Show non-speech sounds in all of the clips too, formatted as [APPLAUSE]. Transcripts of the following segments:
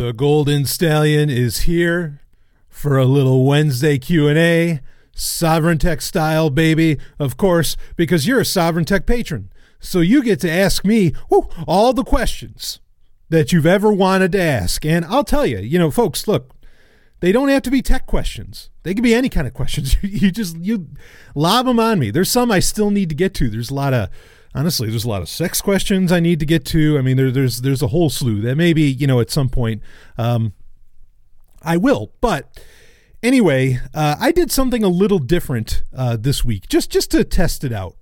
The Golden Stallion is here for a little Wednesday Q&A, Sovereign Tech style, baby. Of course, because you're a Sovereign Tech patron. So you get to ask me whoo, all the questions that you've ever wanted to ask. And I'll tell you, you know, folks, look, they don't have to be tech questions. They can be any kind of questions. [LAUGHS] you just you lob them on me. There's some I still need to get to. There's a lot of honestly, there's a lot of sex questions I need to get to. I mean, there, there's there's a whole slew that maybe you know at some point um, I will. But anyway, uh, I did something a little different uh, this week, just just to test it out.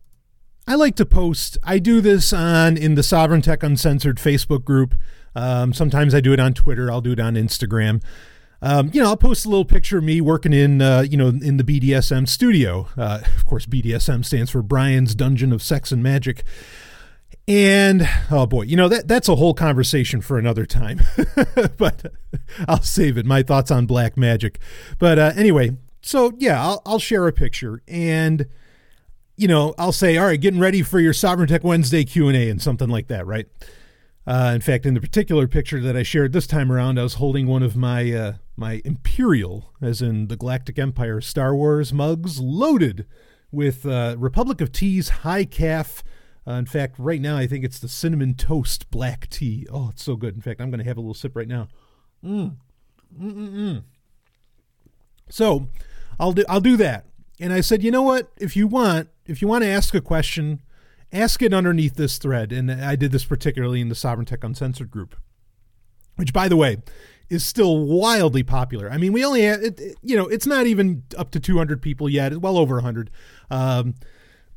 I like to post. I do this on in the Sovereign Tech Uncensored Facebook group. Um, sometimes I do it on Twitter. I'll do it on Instagram. Um, you know, I'll post a little picture of me working in, uh, you know, in the BDSM studio. Uh, of course, BDSM stands for Brian's Dungeon of Sex and Magic. And oh boy, you know that that's a whole conversation for another time. [LAUGHS] but I'll save it. My thoughts on black magic. But uh, anyway, so yeah, I'll I'll share a picture and you know I'll say, all right, getting ready for your Sovereign Tech Wednesday Q and A and something like that, right? Uh, in fact, in the particular picture that I shared this time around, I was holding one of my uh, my Imperial, as in the Galactic Empire Star Wars mugs, loaded with uh, Republic of Tea's Hi-Caf. Uh, in fact, right now I think it's the cinnamon toast black tea. Oh, it's so good. In fact, I'm going to have a little sip right now. Mm. Mm-mm-mm. So, I'll do I'll do that. And I said, you know what? If you want, if you want to ask a question ask it underneath this thread. And I did this particularly in the Sovereign Tech Uncensored group, which, by the way, is still wildly popular. I mean, we only have, it, you know, it's not even up to 200 people yet, well over 100. Um,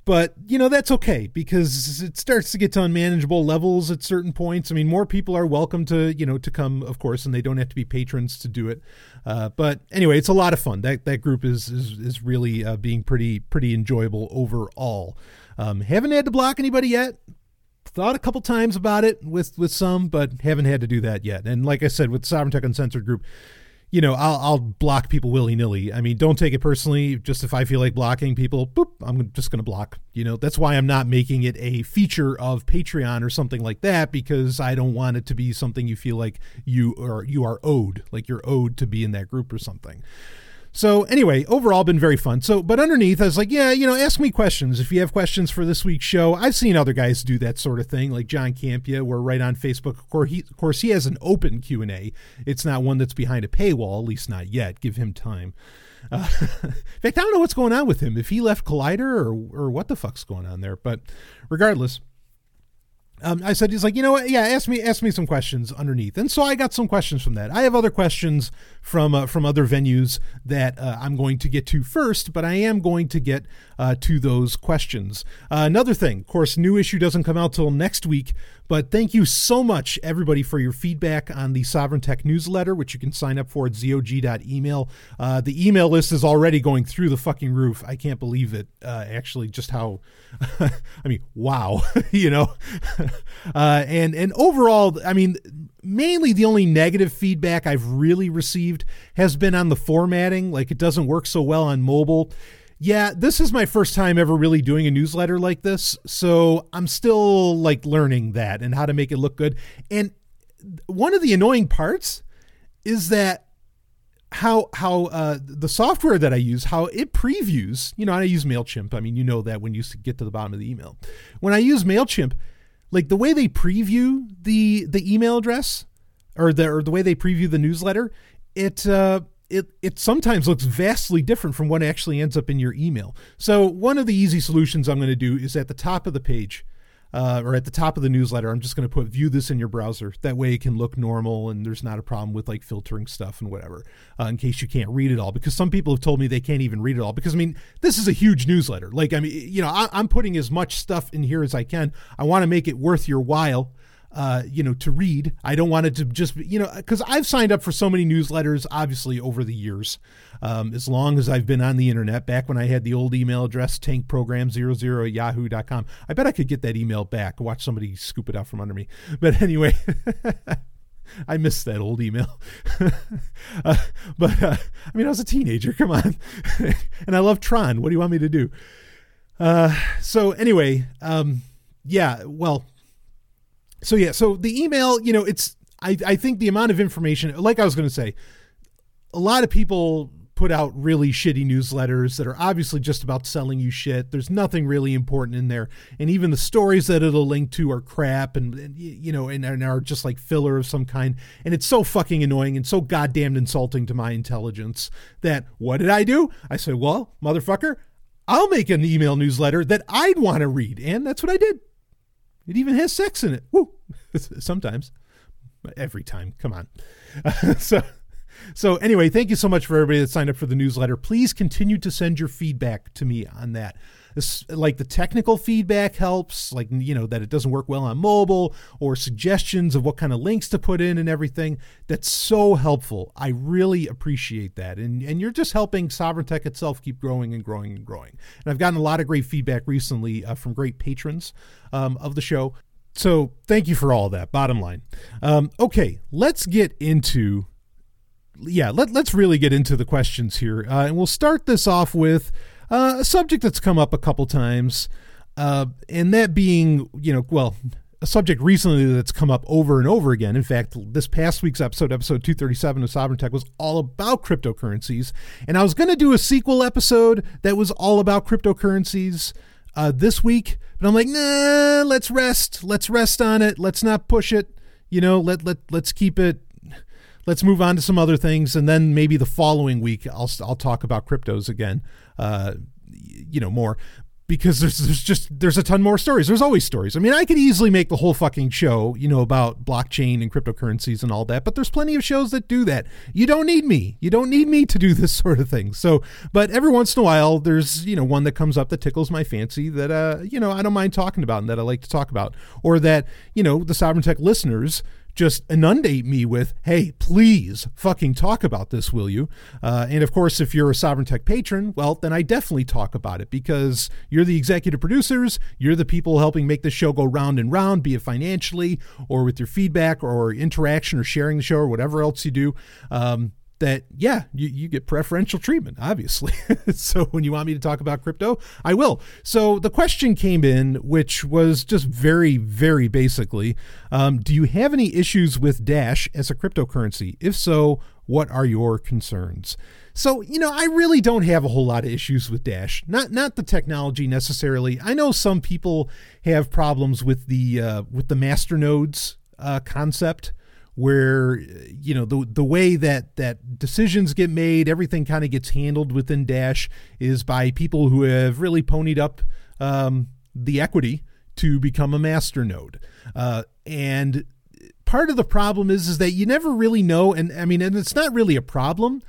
but, you know, that's okay because it starts to get to unmanageable levels at certain points. I mean, more people are welcome to, you know, to come, of course, and they don't have to be patrons to do it. Uh, but anyway, it's a lot of fun. That, that group is, is, is really uh, being pretty, pretty enjoyable overall. Um, haven't had to block anybody yet. Thought a couple times about it with with some, but haven't had to do that yet. And like I said, with Sovereign Tech Uncensored Group, you know, I'll, I'll block people willy nilly. I mean, don't take it personally. Just if I feel like blocking people, boop, I'm just going to block. You know, that's why I'm not making it a feature of Patreon or something like that because I don't want it to be something you feel like you are you are owed, like you're owed to be in that group or something. So anyway, overall been very fun. So, but underneath, I was like, yeah, you know, ask me questions if you have questions for this week's show. I've seen other guys do that sort of thing, like John Campea. We're right on Facebook. Of course, he, of course, he has an open Q and A. It's not one that's behind a paywall, at least not yet. Give him time. Uh, [LAUGHS] in fact, I don't know what's going on with him. If he left Collider or or what the fuck's going on there. But regardless, um, I said he's like, you know what? Yeah, ask me ask me some questions underneath, and so I got some questions from that. I have other questions from uh, from other venues that uh, I'm going to get to first, but I am going to get uh, to those questions. Uh, another thing, of course, new issue doesn't come out till next week, but thank you so much, everybody, for your feedback on the Sovereign Tech newsletter, which you can sign up for at zog.email. Uh, the email list is already going through the fucking roof. I can't believe it, uh, actually, just how, [LAUGHS] I mean, wow, [LAUGHS] you know? [LAUGHS] uh, and, and overall, I mean, mainly the only negative feedback I've really received has been on the formatting. Like, it doesn't work so well on mobile yeah, this is my first time ever really doing a newsletter like this. So I'm still like learning that and how to make it look good. And one of the annoying parts is that how how uh, the software that I use, how it previews, you know, I use MailChimp. I mean, you know that when you get to the bottom of the email. When I use MailChimp, like the way they preview the the email address or the or the way they preview the newsletter, it uh it it sometimes looks vastly different from what actually ends up in your email. So one of the easy solutions I'm going to do is at the top of the page. Uh, or at the top of the newsletter, I'm just going to put view this in your browser. That way it can look normal and there's not a problem with like filtering stuff and whatever, uh, in case you can't read it all. Because some people have told me they can't even read it all. Because I mean, this is a huge newsletter. Like, I mean, you know, I, I'm putting as much stuff in here as I can. I want to make it worth your while uh, you know, to read. I don't want it to just, you know, because I've signed up for so many newsletters, obviously, over the years. Um, as long as I've been on the internet, back when I had the old email address, tankprogram00 at yahoo.com. I bet I could get that email back. Watch somebody scoop it out from under me. But anyway. [LAUGHS] I missed that old email. [LAUGHS] uh, but uh, I mean, I was a teenager. Come on, [LAUGHS] and I love Tron. What do you want me to do? Uh, so anyway, um, yeah. Well, so yeah, so the email, you know, it's I, I think the amount of information, like I was going to say, a lot of people put out really shitty newsletters that are obviously just about selling you shit. There's nothing really important in there, and even the stories that it'll link to are crap, and, and you know, and, and, are just like filler of some kind. And it's so fucking annoying and so goddamn insulting to my intelligence that what did I do? I said, well, motherfucker, I'll make an email newsletter that I'd want to read, and that's what I did. It even has sex in it. Woo! [LAUGHS] Sometimes, every time. Come on. [LAUGHS] so so anyway, thank you so much for everybody that signed up for the newsletter. Please continue to send your feedback to me on that. This, like the technical feedback helps, like you know that it doesn't work well on mobile, or suggestions of what kind of links to put in and everything. That's so helpful. I really appreciate that, and and you're just helping Sovereign Tech itself keep growing and growing and growing. And I've gotten a lot of great feedback recently uh, from great patrons um, of the show. So thank you for all that. Bottom line, um, okay, let's get into yeah, let, let's really get into the questions here. Uh, and we'll start this off with uh, a subject that's come up a couple times, uh, and that being, you know, well, a subject recently that's come up over and over again. In fact, this past week's episode, episode 237 of Sovereign Tech, was all about cryptocurrencies. And I was going to do a sequel episode that was all about cryptocurrencies uh, this week, but I'm like, nah, let's rest. Let's rest on it. Let's not push it. You know, let let let's keep it let's move on to some other things, and then maybe the following week I'll I'll talk about cryptos again, uh, you know more because there's there's just there's a ton more stories. There's always stories. I mean, I could easily make the whole fucking show, you know, about blockchain and cryptocurrencies and all that, but there's plenty of shows that do that. You don't need me. You don't need me to do [LAUGHS] this sort of thing. So, but every once in a while there's, you know, one that comes up that tickles my fancy that uh, you know, I don't mind talking about and that I like to talk about or that, you know, the Sovereign Tech listeners just inundate me with, hey, please fucking talk about this, will you? Uh, and of course, if you're a Sovereign Tech patron, well, then I definitely talk about it because you're the executive producers, you're the people helping make the show go round and round, be it financially or with your feedback or interaction or sharing the show or whatever else you do. Um, that yeah you, you get preferential treatment obviously. [LAUGHS] So when you want me to talk about crypto i will. So the question came in which was just very very basically um, do you have any issues with dash as a cryptocurrency? If so what are your concerns? So you know i really don't have a whole lot of issues with dash. Not not the technology necessarily. I know some people have problems with the uh, with the master nodes uh, concept where you know the the way that that decisions get made, everything kind of gets handled within Dash is by people who have really ponied up um, the equity to become a master node, uh, and part of the problem is is that you never really know, and I mean, and it's not really a problem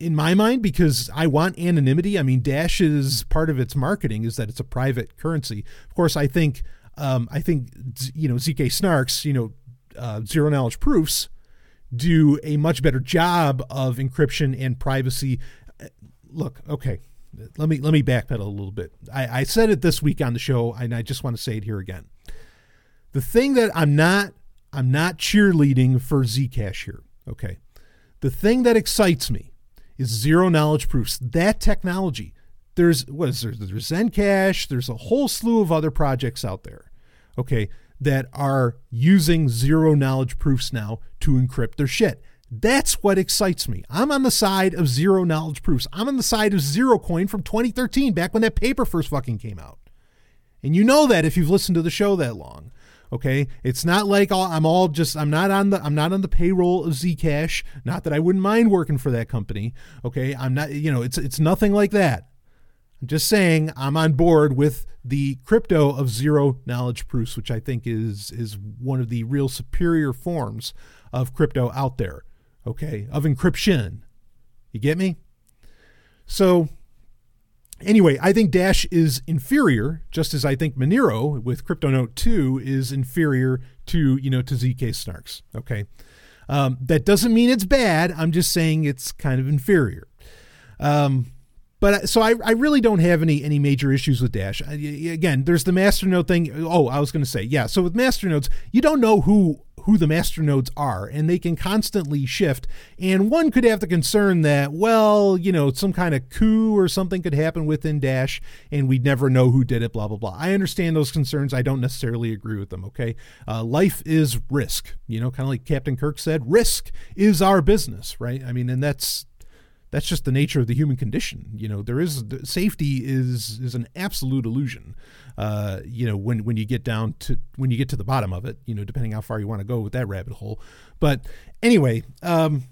in my mind because I want anonymity. I mean, Dash is part of its marketing is that it's a private currency. Of course, I think um, I think you know ZK Snarks, you know, uh, zero knowledge proofs do a much better job of encryption and privacy. Look, okay, let me let me backpedal a little bit. I, I said it this week on the show, and I just want to say it here again. The thing that I'm not I'm not cheerleading for Zcash here. Okay, the thing that excites me is zero knowledge proofs. That technology. There's what is there? There's Zencash. There's a whole slew of other projects out there. Okay, that are using zero knowledge proofs now to encrypt their shit. That's what excites me. I'm on the side of zero knowledge proofs. I'm on the side of Zerocoin from 2013, back when that paper first fucking came out. And you know that if you've listened to the show that long. Okay, it's not like I'm all just I'm not on the I'm not on the payroll of Zcash. Not that I wouldn't mind working for that company. Okay, I'm not you know it's it's nothing like that. I'm just saying I'm on board with the crypto of zero knowledge proofs, which I think is is one of the real superior forms of crypto out there. Okay, of encryption. You get me? So anyway, I think Dash is inferior, just as I think Monero with CryptoNote 2 is inferior to, you know, to ZK Snarks. Okay. Um, that doesn't mean it's bad. I'm just saying it's kind of inferior. Um, but so I, I really don't have any any major issues with Dash. I, again, there's the masternode thing. Oh, I was going to say yeah. So with masternodes, you don't know who who the masternodes are, and they can constantly shift. And one could have the concern that, well, you know, some kind of coup or something could happen within Dash, and we'd never know who did it, blah, blah, blah. I understand those concerns. I don't necessarily agree with them, okay? Uh, life is risk, you know, kind of like Captain Kirk said risk is our business, right? I mean, and that's that's just the nature of the human condition. You know, there is safety is is an absolute illusion. Uh, you know, when when you get down to when you get to the bottom of it, you know, depending how far you want to go with that rabbit hole. But anyway, um,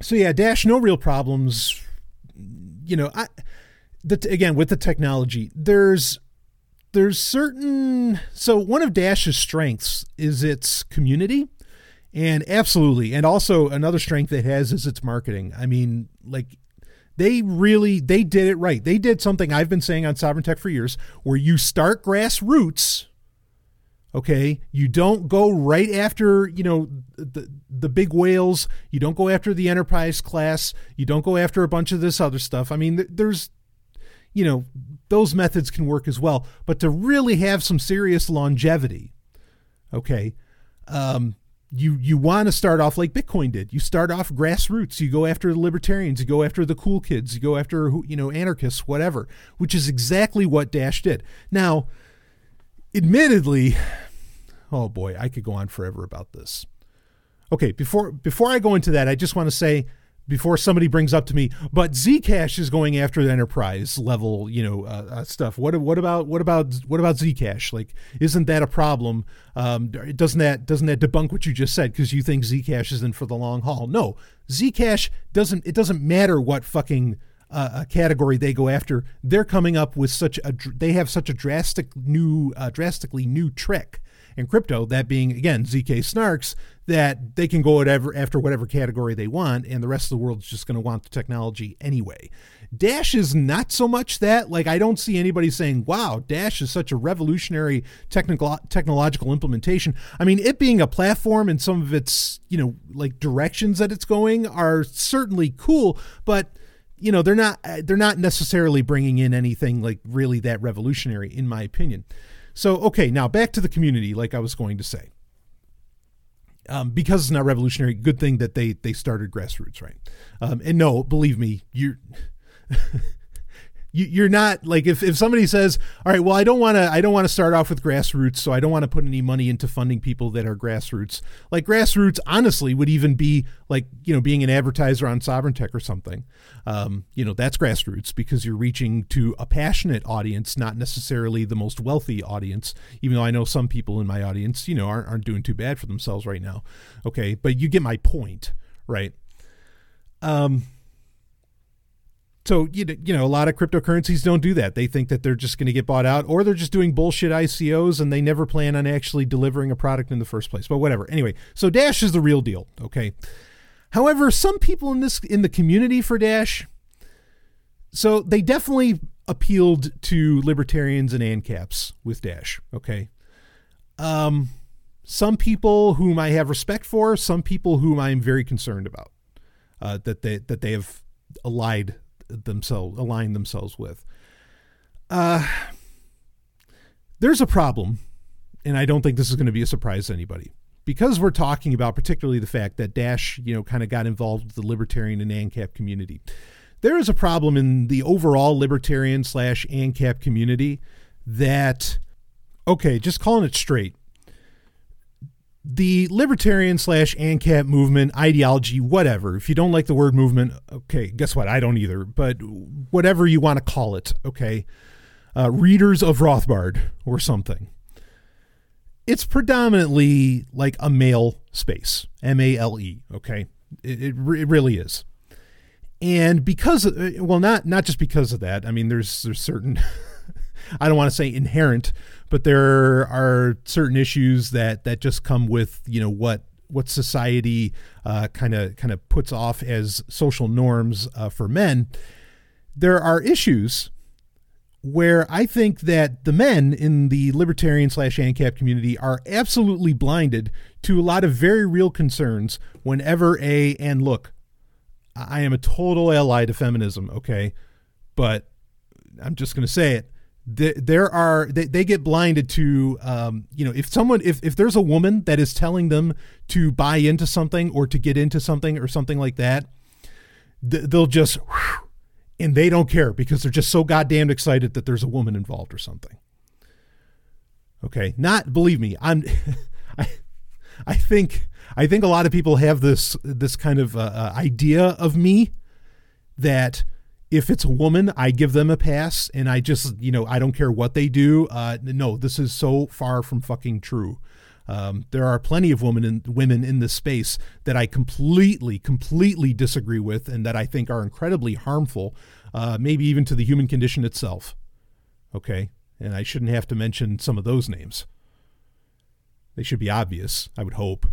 so yeah, Dash, no real problems. You know, I the again with the technology, there's there's certain so one of Dash's strengths is its community and absolutely. And also another strength it has is its marketing. I mean, like they really they did it right. They did something I've been saying on Sovereign Tech for years where you start grassroots okay you don't go right after you know the the big whales you don't go after the enterprise class you don't go after a bunch of this other stuff i mean there's you know those methods can work as well but to really have some serious longevity okay um, you you want to start off like Bitcoin did. You start off grassroots. You go after the libertarians. You go after the cool kids. You go after you know anarchists, whatever. Which is exactly what Dash did. Now, admittedly, oh boy, I could go on forever about this. Okay, before before I go into that, I just want to say before somebody brings up to me, but Zcash is going after the enterprise level, you know, uh, uh, stuff. What what about what about what about Zcash? Like, isn't that a problem? Um, doesn't that doesn't that debunk what you just said because you think Zcash is in for the long haul? No, Zcash doesn't. It doesn't matter what fucking uh, category they go after. They're coming up with such a they have such a drastic new uh, drastically new trick crypto, that being again ZK Snarks, that they can go whatever after whatever category they want, and the rest of the world's just going to want the technology anyway. Dash is not so much that. Like I don't see anybody saying, "Wow, Dash is such a revolutionary technical technological implementation." I mean, it being a platform and some of its you know like directions that it's going are certainly cool, but you know they're not they're not necessarily bringing in anything like really that revolutionary in my opinion so, okay, now back to the community, like I was going to say. Um, because it's not revolutionary, good thing that they they started grassroots, right? Um, and no, believe me, you're [LAUGHS] you, you're not like if, if somebody says all right well i don't want to i don't want to start off with grassroots so i don't want to put any money into funding people that are grassroots like grassroots honestly would even be like you know being an advertiser on sovereign tech or something. Um, you know that's grassroots because you're reaching to a passionate audience not necessarily the most wealthy audience even though i know some people in my audience you know aren't, aren't doing too bad for themselves right now. Okay but you get my point right? Um so you you know, a lot of cryptocurrencies don't do that. They think that they're just going to get bought out, or they're just doing bullshit ICOs, and they never plan on actually delivering a product in the first place. But whatever. Anyway, so Dash is the real deal. Okay. However, some people in this in the community for Dash, so they definitely appealed to libertarians and ANCAPs with Dash. Okay. Um, some people whom I have respect for, some people whom I am very concerned about, uh, that they that they have allied themselves align themselves with. Uh, there's a problem, and I don't think this is going to be a surprise to anybody because we're talking about particularly the fact that Dash, you know, kind of got involved with the libertarian and ANCAP community. There is a problem in the overall libertarian slash ANCAP community that, okay, just calling it straight, the libertarian slash ANCAP movement, ideology, whatever. If you don't like the word movement, okay, guess what? I don't either. But whatever you want to call it, okay, uh, readers of Rothbard or something. It's predominantly like a male space, M A L E. Okay, it, it, it really is. And because, well, not not just because of that. I mean, there's there's certain, [LAUGHS] I don't want to say inherent but there are certain issues that that just come with you know what what society kind of kind of puts off as social norms uh, for men. There are issues where I think that the men in the libertarian slash ANCAP community are absolutely blinded to a lot of very real concerns whenever a and look, I am a total ally to feminism. Okay, but I'm just going to say it. There are they, they get blinded to um, you know if someone if, if there's a woman that is telling them to buy into something or to get into something or something like that they'll just and they don't care because they're just so goddamn excited that there's a woman involved or something. Okay? Not believe me i'm [LAUGHS] i i think i think a lot of people have this this kind of uh, uh idea of me that if it's a woman, I give them a pass, and I just, you know, I don't care what they do. Uh, no, this is so far from fucking true. Um, there are plenty of women in, women in this space that I completely, completely disagree with, and that I think are incredibly harmful, uh, maybe even to the human condition itself. Okay, and I shouldn't have to mention some of those names. They should be obvious, I would hope.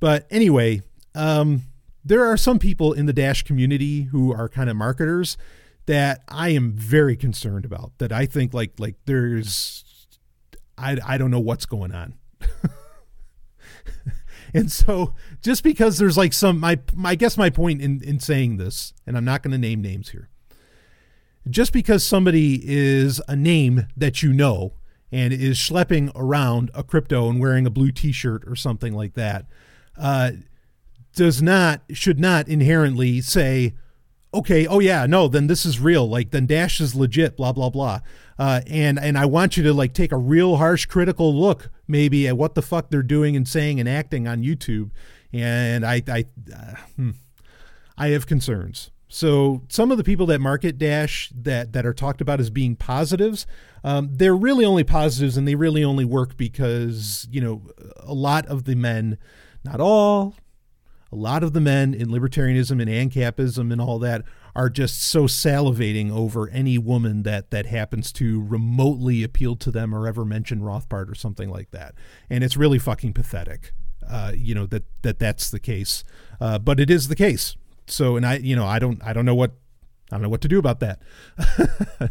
But anyway, um, there are some people in the Dash community who are kind of marketers that I am very concerned about. That I think like like there's I I don't know what's going on. [LAUGHS] and so just because there's like some my, my I guess my point in in saying this, and I'm not going to name names here. Just because somebody is a name that you know and is schlepping around a crypto and wearing a blue T-shirt or something like that, uh, does not should not inherently say okay oh yeah no then this is real like then dash is legit blah blah blah. Uh, and and i want you to like take a real harsh critical look maybe at what the fuck they're doing and saying and acting on youtube. And i i uh, hmm, i have concerns. So some of the people that market dash that that are talked about as being positives um, they're really only positives and they really only work because you know a lot of the men not all a lot of the men in libertarianism and ANCAPism and all that are just so salivating over any woman that that happens to remotely appeal to them or ever mention Rothbard or something like that. And it's really fucking pathetic, uh, you know that that that's the case. Uh, but it is the case. So, and I, you know, I don't, I don't know what, I don't know what to do about that. [LAUGHS]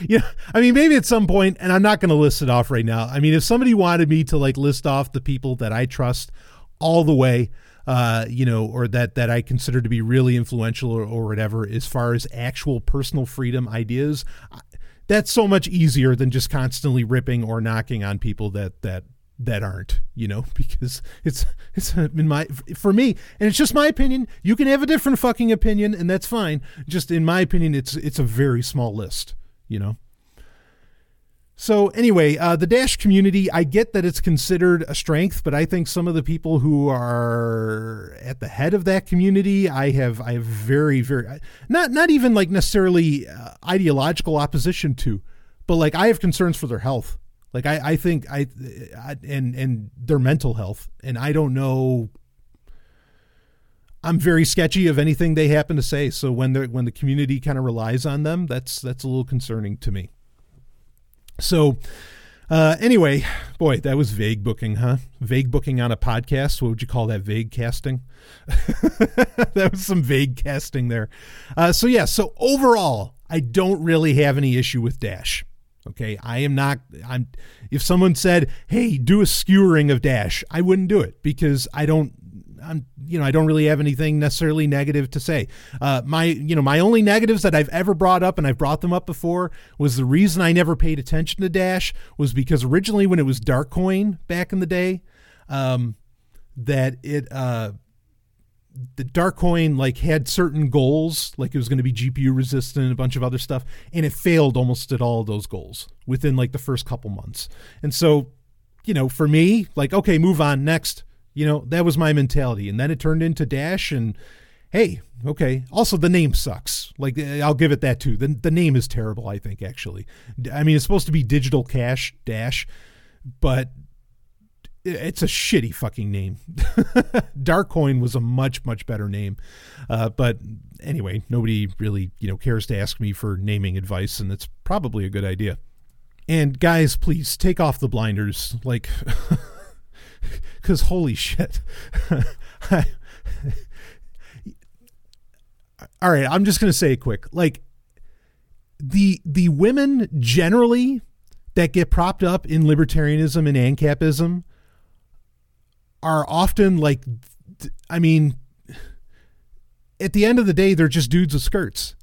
you know, I mean, maybe at some point, and I'm not going to list it off right now. I mean, if somebody wanted me to like list off the people that I trust all the way, uh, you know, or that that I consider to be really influential or, or whatever, as far as actual personal freedom ideas, that's so much easier than just constantly ripping or knocking on people that that that aren't you know [LAUGHS] because it's it's in my for me and it's just my opinion you can have a different fucking opinion and that's fine. Just in my opinion it's it's a very small list you know so anyway, uh, the Dash community, I get that it's considered a strength, but I think some of the people who are at the head of that community, I have, I have very, very, not, not even like necessarily uh, ideological opposition to, but like I have concerns for their health. Like I, I think I, I, and and their mental health, and I don't know. I'm very sketchy of anything they happen to say. So when the when the community kind of relies on them, that's that's a little concerning to me. So, uh, anyway, boy, that was vague booking, huh? Vague booking on a podcast. What would you call that? Vague casting? [LAUGHS] that was some vague casting there. Uh, so, yeah, so overall, I don't really have any issue with Dash. Okay, I am not. I'm. If someone said, "Hey, do a skewering of Dash," I wouldn't do it because I don't I'm, you know, I don't really have anything necessarily negative to say. Uh, my, you know, my only negatives that I've ever brought up, and I've brought them up before, was the reason I never paid attention to Dash was because originally when it was Darkcoin back in the day, um, that it, uh, the Darkcoin like had certain goals, like it was going to be GPU resistant and a bunch of other stuff, and it failed almost at all of those goals within like the first couple months. And so, you know, for me, like, okay, move on next you know, that was my mentality. And then it turned into Dash and hey, okay. Also the name sucks. Like I'll give it that too. The the name is terrible, I think actually. I mean, it's supposed to be Digital Cash Dash, but it's a shitty fucking name. [LAUGHS] Darkcoin was a much much better name, uh, but anyway, nobody really you know cares to ask me for naming advice, and it's probably a good idea. And guys, please take off the blinders. Like [LAUGHS] because holy shit. [LAUGHS] All right, I'm just to say it quick. Like the the women generally that get propped up in libertarianism and ANCAPism are often like I mean at the end of the day they're just dudes with skirts.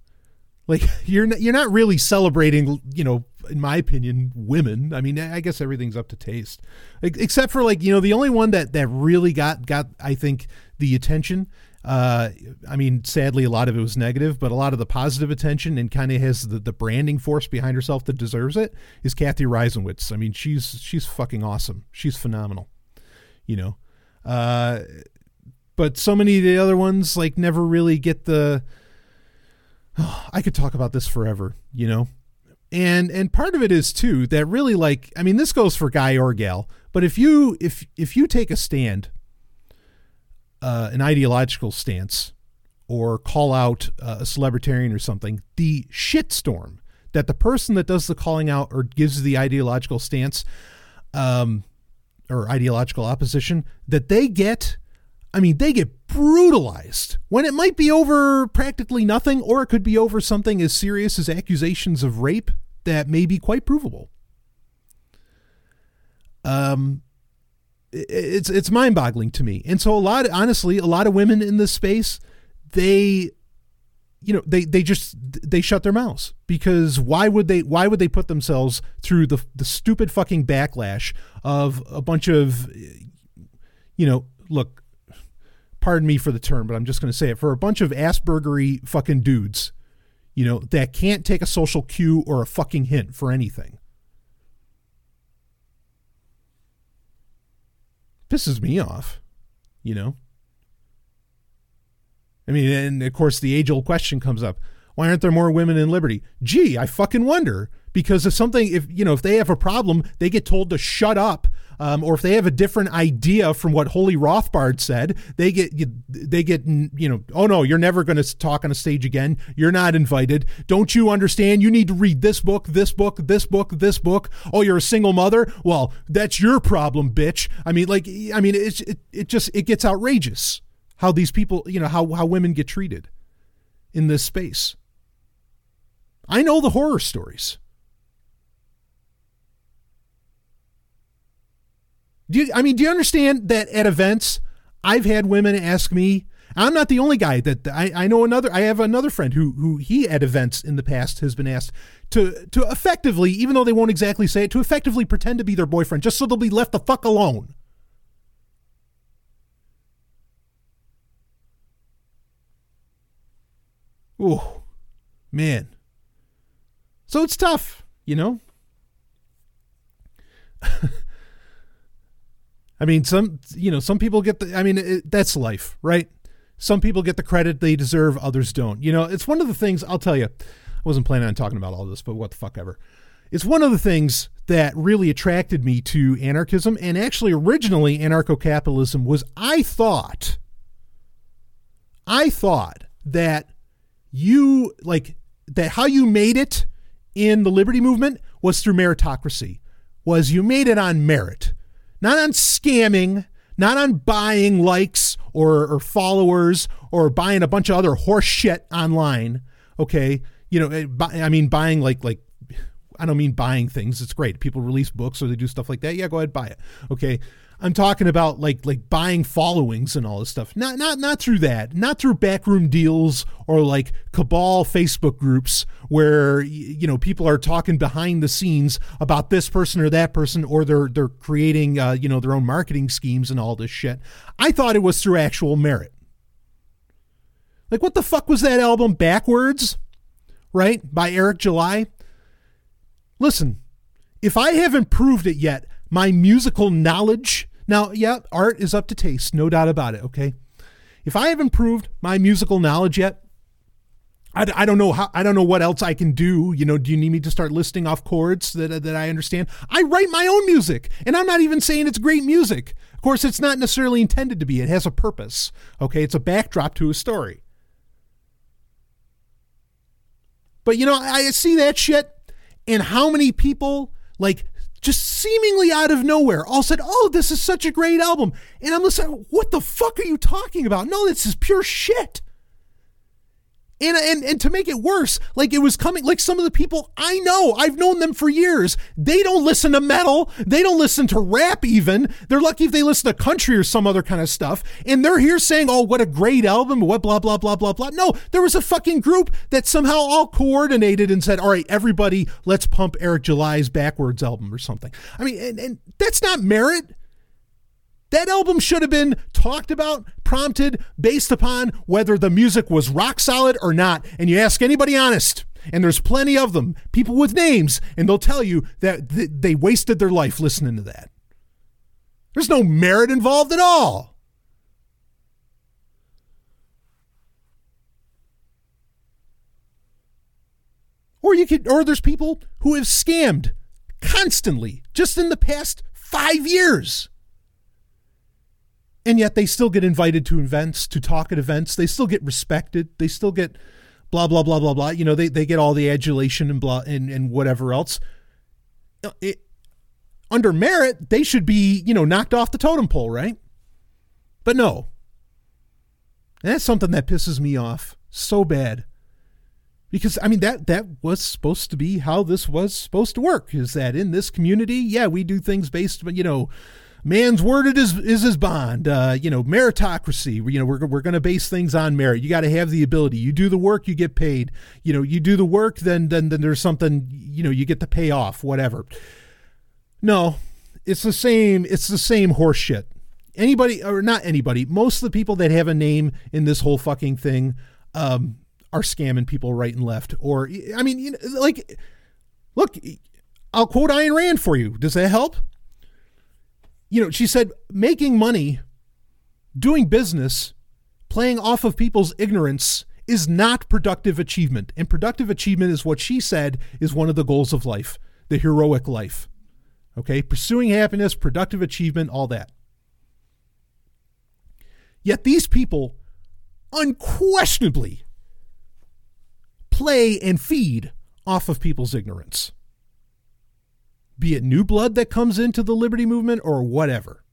Like [LAUGHS] you're not, you're not really celebrating, you know, in my opinion, women. I mean, I guess everything's up to taste, except for like you know the only one that that really got got I think the attention. Uh, I mean, sadly, a lot of it was negative, but a lot of the positive attention and kind of has the, the branding force behind herself that deserves it is Cathy Reisenwitz. I mean, she's she's fucking awesome. She's phenomenal. You know, uh, but so many of the other ones like never really get the. Oh, [SIGHS] I could talk about this forever. You know, and and part of it is too that really like i mean this goes for guy or gal but if you if if you take a stand uh, an ideological stance or call out uh, a celebritarian or something the shitstorm that the person that does the calling out or gives the ideological stance um, or ideological opposition that they get I mean, they get brutalized when it might be over practically nothing, or it could be over something as serious as accusations of rape that may be quite provable. Um, it's it's mind boggling to me, and so a lot, honestly, a lot of women in this space, they, you know, they they just they shut their mouths because why would they why would they put themselves through the the stupid fucking backlash of a bunch of, you know, look pardon me for the term, but I'm just going to say it for a bunch of Aspergery fucking dudes, you know, that can't take a social cue or a fucking hint for anything. Pisses me off, you know. I mean, and of course, the age old question comes up why aren't there more women in liberty? Gee, I fucking wonder. Because if something, if, you know, if they have a problem, they get told to shut up um, or if they have a different idea from what Holy Rothbard said, they get they get you know, oh no, you're never going to talk on a stage again. You're not invited. Don't you understand? You need to read this book, this book, this book, this book. Oh, you're a single mother. Well, that's your problem, bitch. I mean, like, I mean, it's it, it just it gets outrageous how these people, you know, how how women get treated in this space. I know the horror stories. Do you, I mean, do you understand that at events, I've had women ask me, I'm not the only guy that I, I know another I have another friend who who he at events in the past has been asked to to effectively, even though they won't exactly say it, to effectively pretend to be their boyfriend just so they'll be left the fuck alone. Oh, man. So it's tough, you know? [LAUGHS] I mean, some you know, some people get the. I mean, it, that's life, right? Some people get the credit they deserve, others don't. You know, it's one of the things I'll tell you. I wasn't planning on talking about all this, but what the fuck ever. It's one of the things that really attracted me to anarchism, and actually, originally, anarcho-capitalism was. I thought, I thought that you like that how you made it in the liberty movement was through meritocracy. Was you made it on merit not on scamming, not on buying likes or, or followers or buying a bunch of other horse shit online. Okay. You know, eh, I mean, buying like, like, I don't mean buying things. It's great. People release books or they do stuff like that. Yeah, go ahead, buy it. Okay. I'm talking about like like buying followings and all this stuff. Not not not through that. Not through backroom deals or like cabal Facebook groups where you know people are talking behind the scenes about this person or that person or they're they're creating uh, you know their own marketing schemes and all this shit. I thought it was through actual merit. Like what the fuck was that album BackWordz? Right? By Eric July? Listen, if I haven't proved it yet, my musical knowledge. Now, yeah, art is up to taste, no doubt about it, okay? If I have improved my musical knowledge yet, I, I don't know how I don't know what else I can do. You know, do you need me to start listing off chords that that I understand? I write my own music, and I'm not even saying it's great music. Of course, it's not necessarily intended to be. It has a purpose. Okay, it's a backdrop to a story. But you know, I see that shit, and how many people like just seemingly out of nowhere, all said, "Oh, this is such a great album," and I'm listening. What the fuck are you talking about? No, this is pure shit. And, and and to make it worse, like it was coming, like some of the people I know, I've known them for years. They don't listen to metal. They don't listen to rap. Even they're lucky if they listen to country or some other kind of stuff. And they're here saying, "Oh, what a great album!" What blah blah blah blah blah. No, there was a fucking group that somehow all coordinated and said, "All right, everybody, let's pump Eric July's BackWordz album or something." I mean, and, and that's not merit. That album should have been talked about, prompted, based upon whether the music was rock solid or not. And you ask anybody honest, and there's plenty of them, people with names, and they'll tell you that th- they wasted their life listening to that. There's no merit involved at all. Or you could or there's people who have scammed constantly just in the past 5 years and yet they still get invited to events, to talk at events. They still get respected. They still get blah blah blah blah blah. You know, they they get all the adulation and blah and and whatever else. It, under merit, they should be you know knocked off the totem pole, right? But no, and that's something that pisses me off so bad. Because I mean that that was supposed to be how this was supposed to work. Is that in this community? Yeah, we do things based, you know, man's word is is his bond. Uh, you know, meritocracy. You know, we're we're going to base things on merit. You got to have the ability. You do the work, you get paid. You know, you do the work, then then then there's something. You know, you get the payoff. Whatever. No, it's the same. It's the same horseshit. Anybody or not anybody. Most of the people that have a name in this whole fucking thing um, are scamming people right and left. Or I mean, you know, like, look. I'll quote Ayn Rand for you. Does that help? You know, she said making money, doing business, playing off of people's ignorance is not productive achievement. And productive achievement is what she said is one of the goals of life, the heroic life. Okay, pursuing happiness, productive achievement, all that. Yet these people unquestionably play and feed off of people's ignorance be it new blood that comes into the liberty movement or whatever.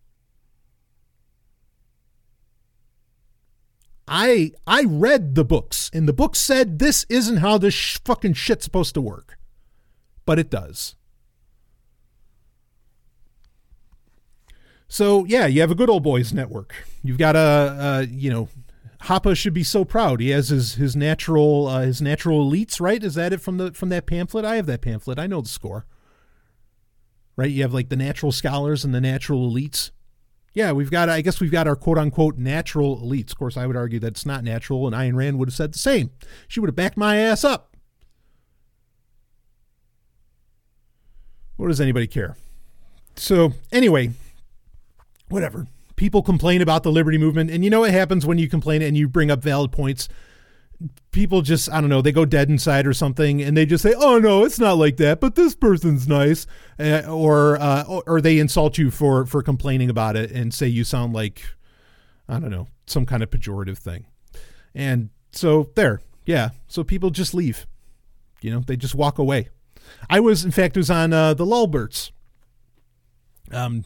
I I read the books and the book said this isn't how this sh- fucking shit's supposed to work. But it does. So, yeah, you have a good old boys network. You've got a, a you know, Hoppe should be so proud. He has his his natural uh, his natural elites, right? Is that it from the from that pamphlet? I have that pamphlet. I know the score right? You have like the natural scholars and the natural elites. Yeah, we've got, I guess we've got our quote unquote natural elites. Of course, I would argue that it's not natural, and Ayn Rand would have said the same. She would have backed my ass up. What does anybody care? So, anyway, whatever. People complain about the liberty movement, and you know what happens when you complain and you bring up valid points people just I don't know they go dead inside or something and they just say oh no it's not like that but this person's nice uh, or uh, or they insult you for for complaining about it and say you sound like I don't know some kind of pejorative thing. And so there yeah so people just leave. You know they just walk away. I was in fact was on uh, the Lulberts. Um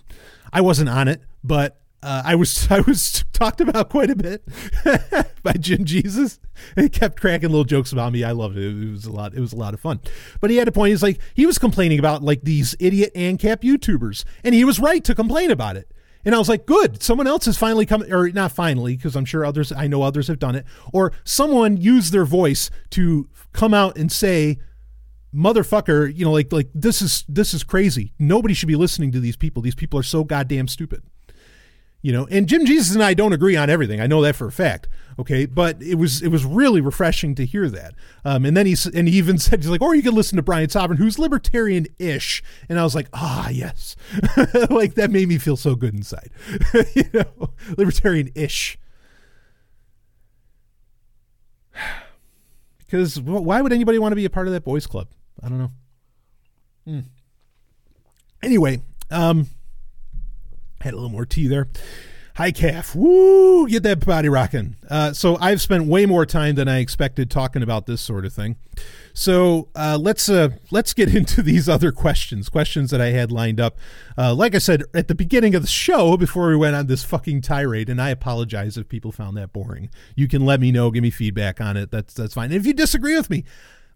I wasn't on it but uh, I was [LAUGHS] I was talked about quite a bit [LAUGHS] by Jim Jesus. He kept cracking little jokes about me. I loved it. It was a lot. It was a lot of fun. But he had a point. He's like he was complaining about like these idiot ANCAP YouTubers, and he was right to complain about it. And I was like, good. Someone else has finally come, or not finally, because I'm sure others. I know others have done it, or someone used their voice to come out and say motherfucker you know like like this is this is crazy nobody should be listening to these people these people are so goddamn stupid you know and jim jesus and i don't agree on everything. I know that for a fact okay? But it was it was really refreshing to hear that. Um, and then he and he even [LAUGHS] said he's like or you can listen to brian sovereign who's libertarian-ish. And i was like ah yes. [LAUGHS] Like that made me feel so good inside. [LAUGHS] You know libertarian-ish. [SIGHS] Because why would anybody want to be a part of that boys club? I don't know. Hmm. anyway um had a little more tea there. Hi-Caf. Woo! Get that body rocking. Uh, so I've spent way more time than I expected talking about this sort of thing. So uh, let's uh, let's get [LAUGHS] into these other questions, questions that I had lined up. Uh, like I said at the beginning of the show, before we went on this fucking tirade, and I apologize if people found that boring. You can let me know, give me feedback on it. That's that's fine. And if you disagree with me,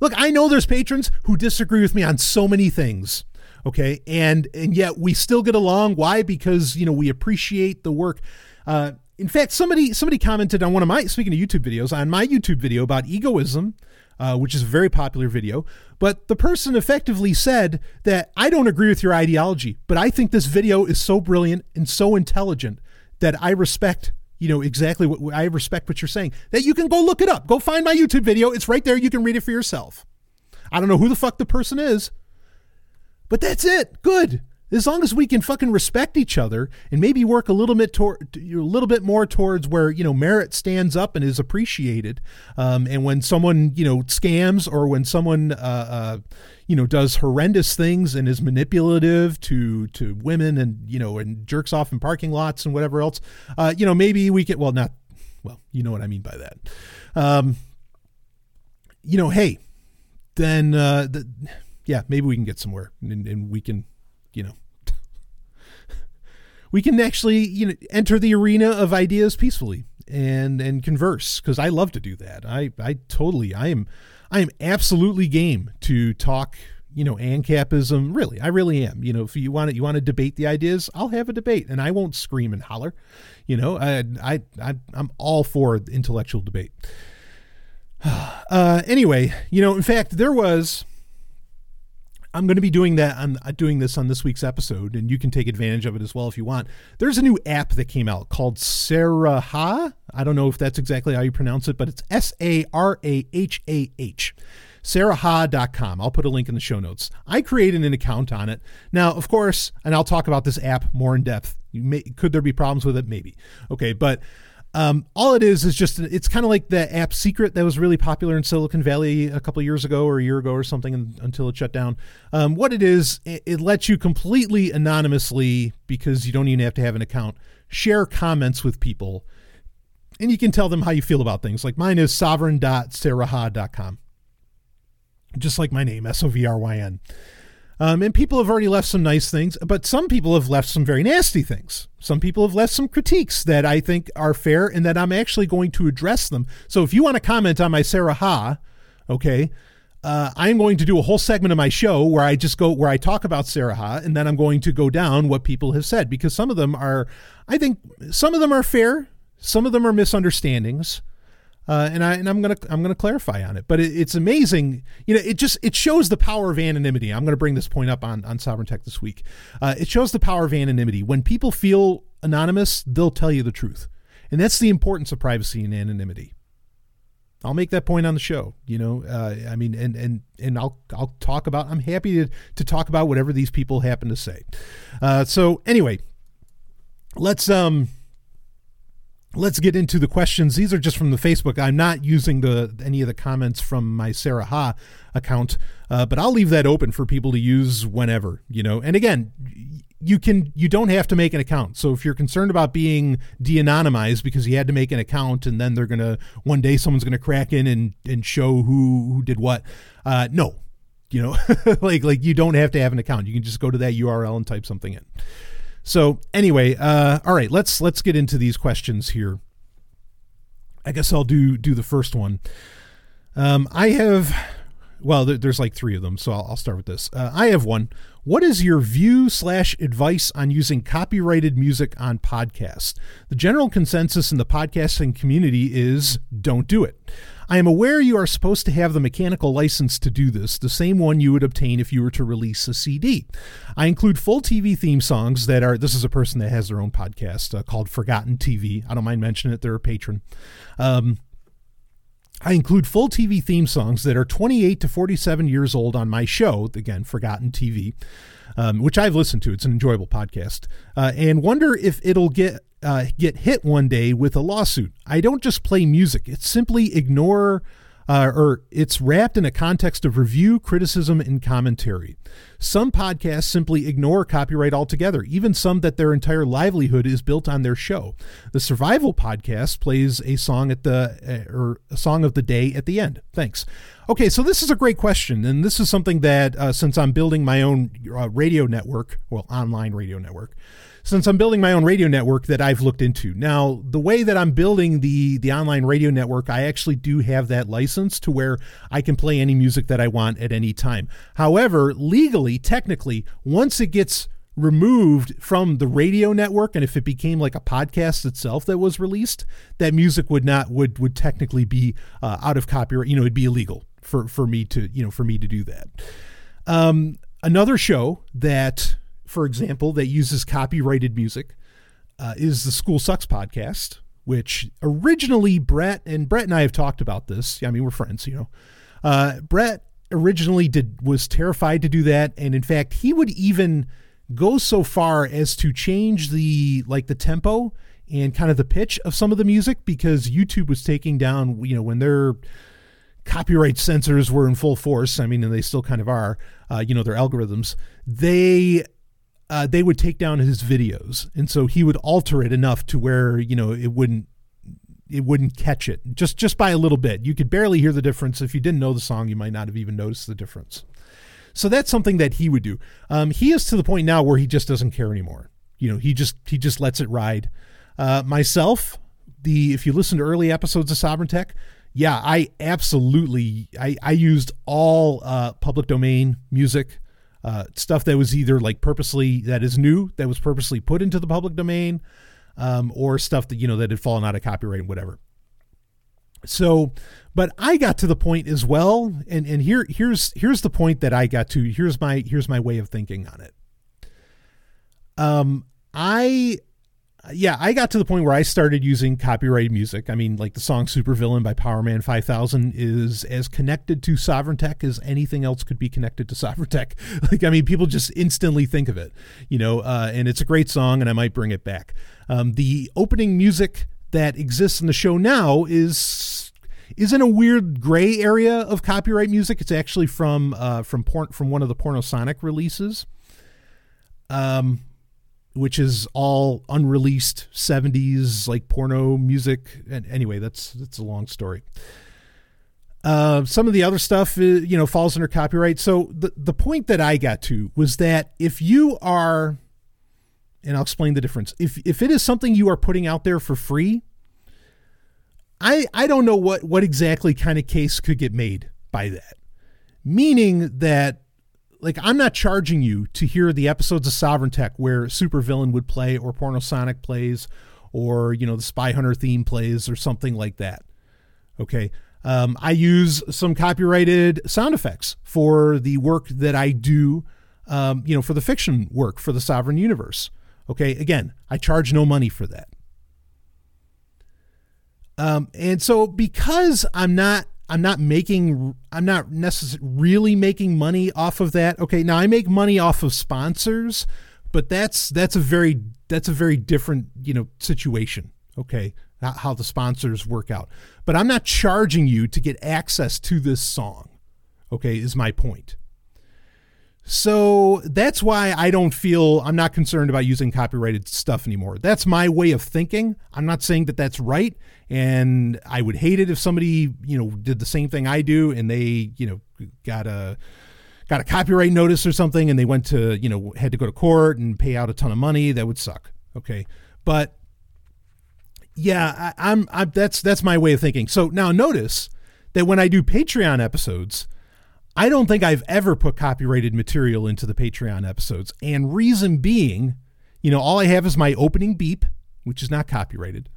look, I know there's patrons who disagree with me on so many things okay? And and yet we still get along. Why? Because you know we appreciate the work. Uh, in fact somebody somebody commented on one of my speaking of youtube videos on my youtube video about egoism uh, which is a very popular video. But the person effectively said that i don't agree with your ideology but i think this video is so brilliant and so intelligent that i respect you know exactly what i respect what you're saying that you can go look it up. Go find my youtube video. It's right there. You can read it for yourself. I don't know who the fuck the person is but that's it. Good. As long as we can fucking respect each other and maybe work a little bit toward a little bit more towards where you know merit stands up and is appreciated, um, and when someone you know scams or when someone uh, uh, you know does horrendous things and is manipulative to to women and you know and jerks off in parking lots and whatever else, uh, you know maybe we can well not well you know what I mean by that, um, you know hey then uh, the yeah, maybe we can get somewhere and, and we can, you know, [LAUGHS] we can actually, you know, enter the arena of ideas peacefully and and converse because I love to do that. I I totally I am I am absolutely game to talk you know ancapism. Really i really am. You know if you want to you want to debate the ideas i'll have a debate and i won't scream and holler. You know i i, I i'm all for intellectual debate. [SIGHS] Uh anyway you know in fact there was I'm going to be doing that on uh, doing this on this week's episode, and you can take advantage of it as well if you want. There's a new app that came out called Sarahah. I don't know if that's exactly how you pronounce it, but it's S A R A H A H. Sarahah.com. I'll put a link in the show notes. I created an account on it. Now, of course, and I'll talk about this app more in depth. May, could there be problems with it? Maybe. Okay, but um, all it is is just it's kind of like the app Secret that was really popular in Silicon Valley a couple years ago or a year ago or something until it shut down. Um, what it is, it, it lets you completely anonymously because you don't even have to have an account share comments with people, and you can tell them how you feel about things. Like mine is sovryn.sarahah.com, just like my name, S O V R Y N. Um, and people have already left some nice things, but some people have left some very nasty things. Some people have left some critiques that I think are fair and that I'm actually going to address them. So if you want to comment on my Sarahah, okay, uh, I'm going to do a whole segment of my show where I just go where I talk about Sarahah, and then I'm going to go down what people have said because some of them are, I think, some of them are fair, some of them are misunderstandings. Uh, and I and I'm gonna I'm gonna clarify on it. But it, it's amazing, you know. It just it shows the power of anonymity. I'm gonna bring this point up on on Sovryn Tech this week. Uh, it shows the power of anonymity. When people feel anonymous, they'll tell you the truth, and that's the importance of privacy and anonymity. I'll make that point on the show. You know, uh, I mean, and and and I'll I'll talk about. I'm happy to to talk about whatever these people happen to say. Uh, so anyway, let's um let's get into the questions. These are just from the Facebook. I'm not using the any of the comments from my Sarahah account, uh, but I'll leave that open for people to use whenever you know. And again, you can you don't have to make an account. So if you're concerned about being de-anonymized because you had to make an account and then they're gonna one day someone's gonna crack in and and show who who did what, uh, no, you know, [LAUGHS] like like you don't have to have an account. You can just go to that URL and type something in. So anyway, uh, all right, let's let's get into these questions here. I guess I'll do do the first one. Um, I have, well, there, there's like three of them, so I'll, I'll start with this. Uh, I have one. What is your view slash advice on using copyrighted music on podcasts? The general consensus in the podcasting community is don't do it. I am aware you are supposed to have the mechanical license to do this, the same one you would obtain if you were to release a CD. I include full TV theme songs that are, this is a person that has their own podcast uh, called Forgotten TV. I don't mind mentioning it, they're a patron. Um, I include full TV theme songs that are 28 to 47 years old on my show, again, Forgotten TV, um, which I've listened to. It's an enjoyable podcast, uh, and wonder if it'll get uh, get hit one day with a lawsuit. I don't just play music; it's simply ignore uh, or it's wrapped in a context of review, criticism, and commentary. Some podcasts simply ignore copyright altogether, even some that their entire livelihood is built on their show. The Survival podcast plays a song at the uh, or a song of the day at the end. Thanks. Okay, so this is a great question, and this is something that uh, since I'm building my own uh, radio network, well, online radio network since I'm building my own radio network that I've looked into. Now, the way that I'm building the the online radio network, I actually do have that license to where I can play any music that I want at any time. However, legally, technically, once it gets removed from the radio network and if it became like a podcast itself that was released that music would not would would technically be uh, out of copyright you know it'd be illegal for for me to you know for me to do that um another show that for example, that uses copyrighted music uh, is the School Sucks podcast, which originally Brett and Brett and I have talked about this. Yeah, I mean, we're friends, you know. Uh, Brett originally did was terrified to do that, and in fact, he would even go so far as to change the like the tempo and kind of the pitch of some of the music because YouTube was taking down, you know, when their copyright censors were in full force. I mean, and they still kind of are. Uh, you know, their algorithms. They uh, they would take down his videos, and so he would alter it enough to where you know it wouldn't it wouldn't catch it just just by a little bit. You could barely hear the difference. If you didn't know the song, you might not have even noticed the difference. So that's something that he would do. Um, he is to the point now where he just doesn't care anymore. You know, he just he just lets it ride. Uh, myself, the if you listen to early episodes of Sovryn Tech, yeah, I absolutely I I used all uh, public domain music uh, stuff that was either like purposely that is new that was purposely put into the public domain um, or stuff that you know that had fallen out of copyright and whatever. So but i got to the point as well and and here here's here's the point that i got to. Here's my here's my way of thinking on it. Um i yeah, I got to the point where I started using copyrighted music. I mean, like the song Supervillain by Powerman 5000 is as connected to Sovryn Tech as anything else could be connected to Sovryn Tech. [LAUGHS] Like, I mean, people just instantly think of it, you know, uh, and it's a great song, and I might bring it back. Um, the opening music that exists in the show now is is in a weird gray area of copyright music. It's actually from uh, from porn, from one of the Pornosonic releases. Um, which is all unreleased 70s like porno music. And anyway that's that's a long story. Uh, some of the other stuff uh, you know falls under copyright. So the the point that i got to was that if you are and i'll explain the difference. If if it is something you are putting out there for free i i don't know what what exactly kind of case could get made by that. Meaning that like I'm not charging you to hear the episodes of Sovryn Tech where Supervillain would play or Pornosonic plays or you know the Spy Hunter theme plays or something like that. Okay. Um, I use some copyrighted sound effects for the work that I do, um, you know, for the fiction work for the Sovryn Universe. Okay, again, I charge no money for that. Um, and so because I'm not I'm not making I'm not necessarily really making money off of that. Okay, now I make money off of sponsors, but that's that's a very that's a very different, you know, situation. Okay, how the sponsors work out. But I'm not charging you to get access to this song. Okay, is my point. So that's why I don't feel I'm not concerned about using copyrighted stuff anymore. That's my way of thinking. I'm not saying that that's right, and I would hate it if somebody you know did the same thing I do and they you know got a got a copyright notice or something and they went to you know had to go to court and pay out a ton of money. That would suck. Okay, but yeah, I, I'm, I'm that's that's my way of thinking. So now notice that when I do Patreon episodes I don't think I've ever put copyrighted material into the Patreon episodes. And reason being, you know, all I have is my opening beep, which is not copyrighted.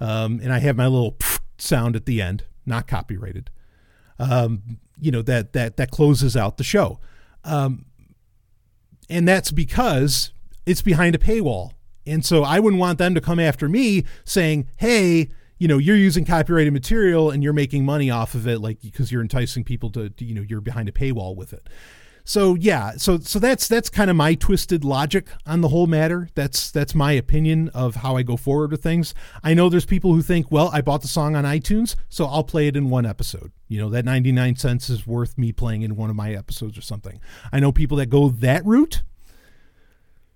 Um, and I have my little sound at the end, not copyrighted. Um, you know, that that that closes out the show. Um, and that's because it's behind a paywall. And so I wouldn't want them to come after me saying, "Hey, you know you're using copyrighted material and you're making money off of it like because you're enticing people to, to, you know you're behind a paywall with it so yeah so so that's that's kind of my twisted logic on the whole matter that's that's my opinion of how i go forward with things i know there's people who think well i bought the song on itunes so i'll play it in one episode You know, that 99 cents is worth me playing in one of my episodes or something. I know people that go that route.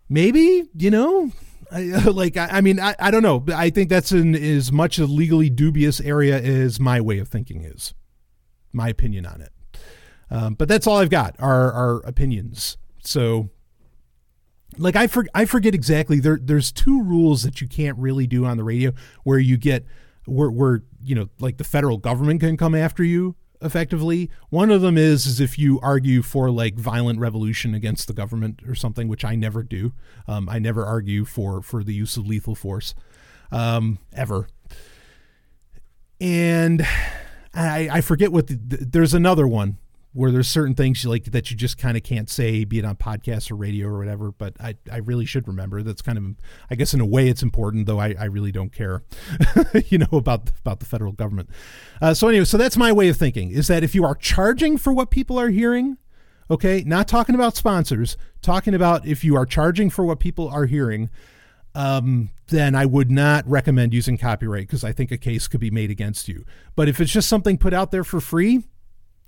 Maybe, you know, I, [LAUGHS] like I, I mean I, I don't know i think that's an as much a legally dubious area as my way of thinking is my opinion on it. Um, but that's all i've got are our opinions. So like I, for, I forget exactly there there's two rules that you can't really do on the radio where you get where, where you know like the federal government can come after you effectively. One of them is is if you argue for like violent revolution against the government or something which i never do. Um, i never argue for for the use of lethal force um, ever. And i i forget what the, there's another one where there's certain things like that you just kind of can't say, be it on podcast or radio or whatever. But I, I really should remember. That's kind of, I guess, in a way, it's important, though I, I really don't care, [LAUGHS] you know, about about the federal government. Uh, so anyway, so that's my way of thinking: is that if you are charging for what people are hearing, okay, not talking about sponsors, talking about if you are charging for what people are hearing. Um, then I would not recommend using copyright because I think a case could be made against you. But if it's just something put out there for free,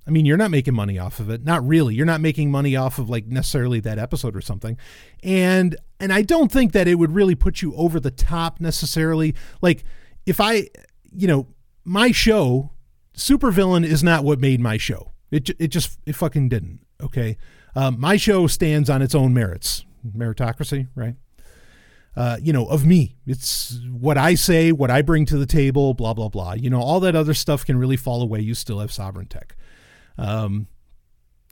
I mean, you're not making money off of it. Not really. You're not making money off of like necessarily that episode or something. And and I don't think that it would really put you over the top necessarily. Like if I, you know, my show, Supervillain is not what made my show. It it just it fucking didn't. Okay. Um, my show stands on its own merits. Meritocracy, right? Uh, you know, of me. It's what I say, what I bring to the table, blah, blah, blah. You know, all that other stuff can really fall away. You still have Sovryn Tech. Um,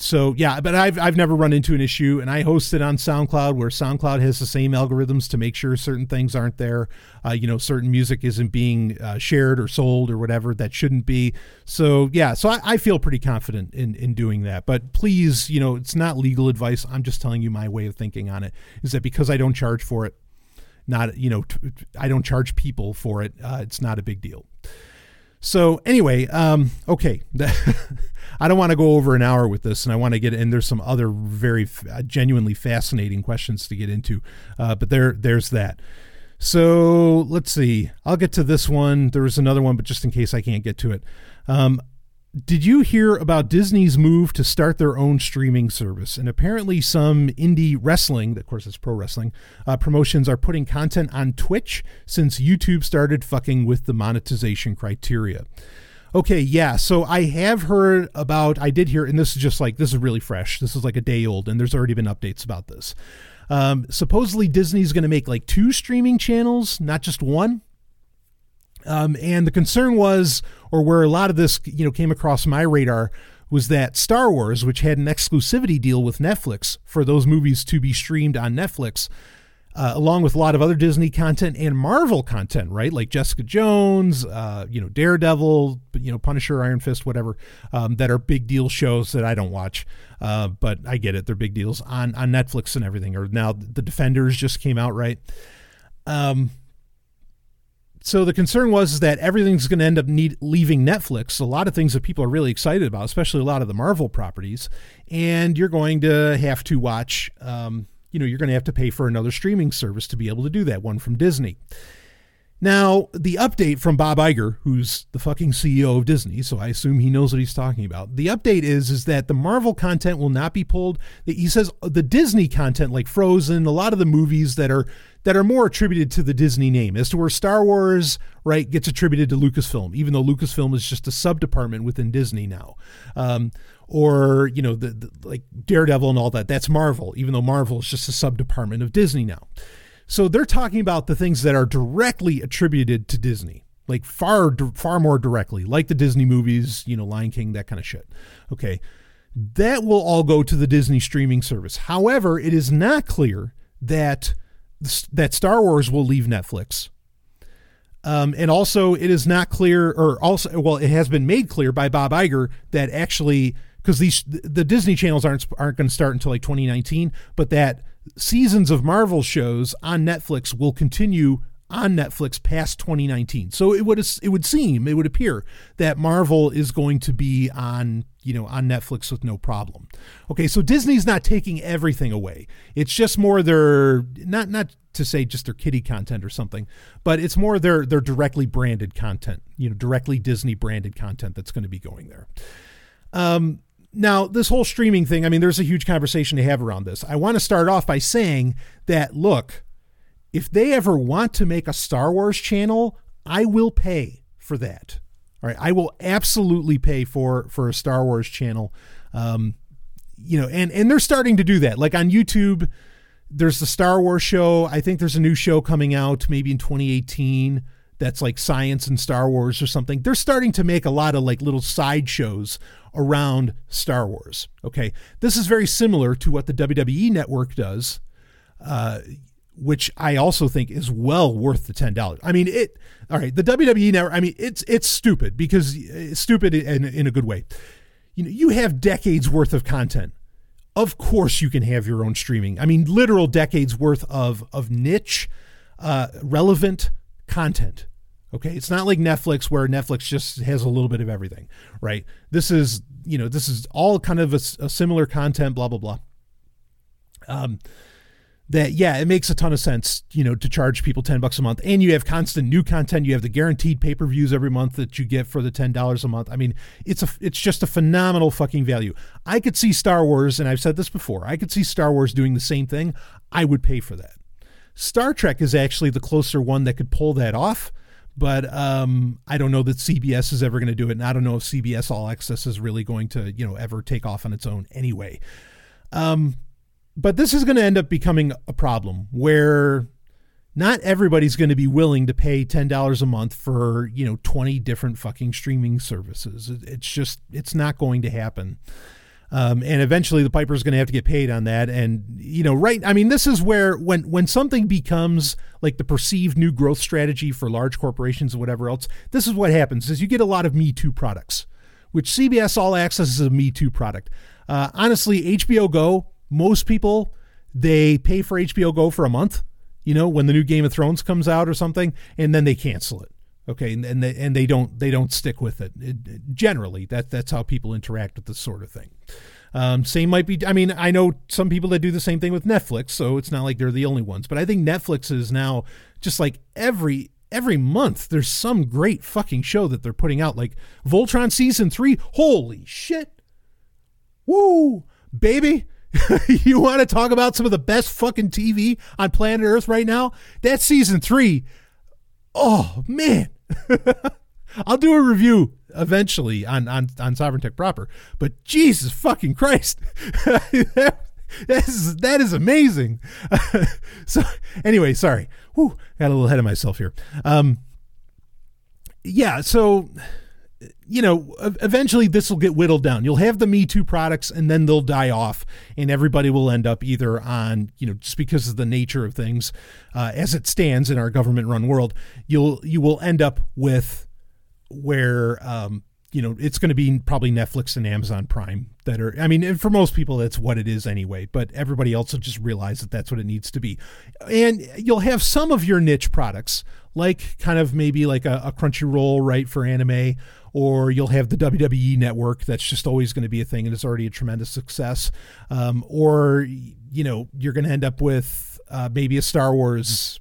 so yeah, but I've I've never run into an issue, and I host it on SoundCloud, where SoundCloud has the same algorithms to make sure certain things aren't there. Uh, you know, certain music isn't being uh, shared or sold or whatever that shouldn't be. So yeah, so I, I, feel pretty confident in in doing that. But please, you know, it's not legal advice. I'm just telling you my way of thinking on it. Is that because I don't charge for it? Not you know, I don't charge people for it. Uh, it's not a big deal. So anyway, um, okay. [LAUGHS] I don't want to go over an hour with this, and I want to get and there's some other very uh, genuinely fascinating questions to get into, uh, but there there's that. So let's see. I'll get to this one. There was another one, but just in case I can't get to it. Um, did you hear about Disney's move to start their own streaming service? And apparently, some indie wrestling, of course, it's pro wrestling, uh, promotions are putting content on Twitch since YouTube started fucking with the monetization criteria. Okay, yeah. So I have heard about, I did hear, and this is just like, this is really fresh. This is like a day old, and there's already been updates about this. Um, supposedly, Disney's going to make like two streaming channels, not just one. Um, and the concern was, or where a lot of this, you know, came across my radar, was that Star Wars, which had an exclusivity deal with Netflix for those movies to be streamed on Netflix, uh, along with a lot of other Disney content and Marvel content, right? Like Jessica Jones, uh, you know, Daredevil, you know, Punisher, Iron Fist, whatever, um, that are big deal shows that I don't watch, uh, but I get it; they're big deals on on Netflix and everything. Or now the Defenders just came out, right? Um, so the concern was that everything's going to end up need, leaving Netflix. A lot of things that people are really excited about, especially a lot of the Marvel properties, and you're going to have to watch. Um, you know, you're going to have to pay for another streaming service to be able to do that, one from Disney. Now, the update from Bob Iger, who's the fucking CEO of Disney, so I assume he knows what he's talking about. The update is is that the Marvel content will not be pulled. He says the Disney content like Frozen, a lot of the movies that are that are more attributed to the Disney name, as to where Star Wars, right, gets attributed to Lucasfilm, even though Lucasfilm is just a sub department within Disney now. Um, or you know the, the, like Daredevil and all that. That's Marvel, even though Marvel is just a sub department of Disney now. So they're talking about the things that are directly attributed to Disney, like far far more directly, like the Disney movies, you know, Lion King, that kind of shit. Okay, that will all go to the Disney streaming service. However, it is not clear that that Star Wars will leave Netflix. Um, and also, it is not clear, or also, well, it has been made clear by Bob Iger that actually because these the Disney channels aren't aren't going to start until like 2019, but that seasons of Marvel shows on Netflix will continue on Netflix past 2019. So it would it would seem it would appear that Marvel is going to be on you know on Netflix with no problem. Okay, so Disney's not taking everything away. It's just more their not not to say just their kitty content or something, but it's more their their directly branded content. You know, directly Disney branded content that's going to be going there. Um, now, this whole streaming thing, I mean, there's a huge conversation to have around this. I want to start off by saying that, look, if they ever want to make a Star Wars channel, I will pay for that. All right, I will absolutely pay for for a Star Wars channel. Um, you know, and and they're starting to do that. Like on YouTube, there's the Star Wars show. I think there's a new show coming out maybe in 2018 that's like science and Star Wars or something. They're starting to make a lot of like little side shows around Star Wars. Okay. This is very similar to what the WWE network does, uh, which I also think is well worth the $10. I mean, it, all right, the WWE network, I mean, it's, it's stupid because it's stupid in, in a good way. You know, you have decades worth of content. Of course you can have your own streaming. I mean, literal decades worth of, of niche, uh, relevant content Okay, it's not like Netflix where Netflix just has a little bit of everything, right? This is, you know, this is all kind of a, a similar content, blah blah blah. Um, that yeah, it makes a ton of sense, you know, to charge people ten bucks a month, and you have constant new content. You have the guaranteed pay per views every month that you get for the ten dollars a month. I mean, it's a it's just a phenomenal fucking value. I could see Star Wars, and I've said this before. I could see Star Wars doing the same thing. I would pay for that. Star Trek is actually the closer one that could pull that off but um, I don't know that CBS is ever going to do it, and I don't know if CBS All Access is really going to, you know, ever take off on its own anyway. Um, but this is going to end up becoming a problem where not everybody's going to be willing to pay $10 a month for, you know, 20 different fucking streaming services. It's just, it's not going to happen. Um, and eventually the piper's going to have to get paid on that. And you know, right? I mean, this is where when when something becomes like the perceived new growth strategy for large corporations or whatever else, this is what happens: is you get a lot of Me Too products, which CBS All Access is a Me Too product. Uh, honestly, HBO Go, most people they pay for HBO Go for a month. You know, when the new Game of Thrones comes out or something, and then they cancel it okay and, and they, and they don't they don't stick with it. it. generally that that's how people interact with this sort of thing. Um, same might be i mean i know some people that do the same thing with netflix so it's not like they're the only ones but i think netflix is now just like every every month there's some great fucking show that they're putting out like voltron season 3 holy shit. Woo! Baby [LAUGHS] you want to talk about some of the best fucking tv on planet earth right now? That season 3 oh man [LAUGHS] I'll do a review eventually on on on Sovryn Tech proper, but Jesus fucking Christ, [LAUGHS] that is that is amazing. [LAUGHS] so anyway, sorry, Whew, got a little ahead of myself here. Um, yeah, so you know, eventually this will get whittled down. You'll have the Me Too products and then they'll die off, and everybody will end up either on, you know, just because of the nature of things uh, as it stands in our government run world, you'll, you will end up with where, um, you know, it's going to be probably Netflix and Amazon Prime that are, I mean, for most people, that's what it is anyway, but everybody else will just realize that that's what it needs to be. And you'll have some of your niche products, like kind of maybe like a, a Crunchyroll, right, for anime or you'll have the WWE network that's just always going to be a thing and it's already a tremendous success. Um, or, you know, you're going to end up with uh, maybe a Star Wars,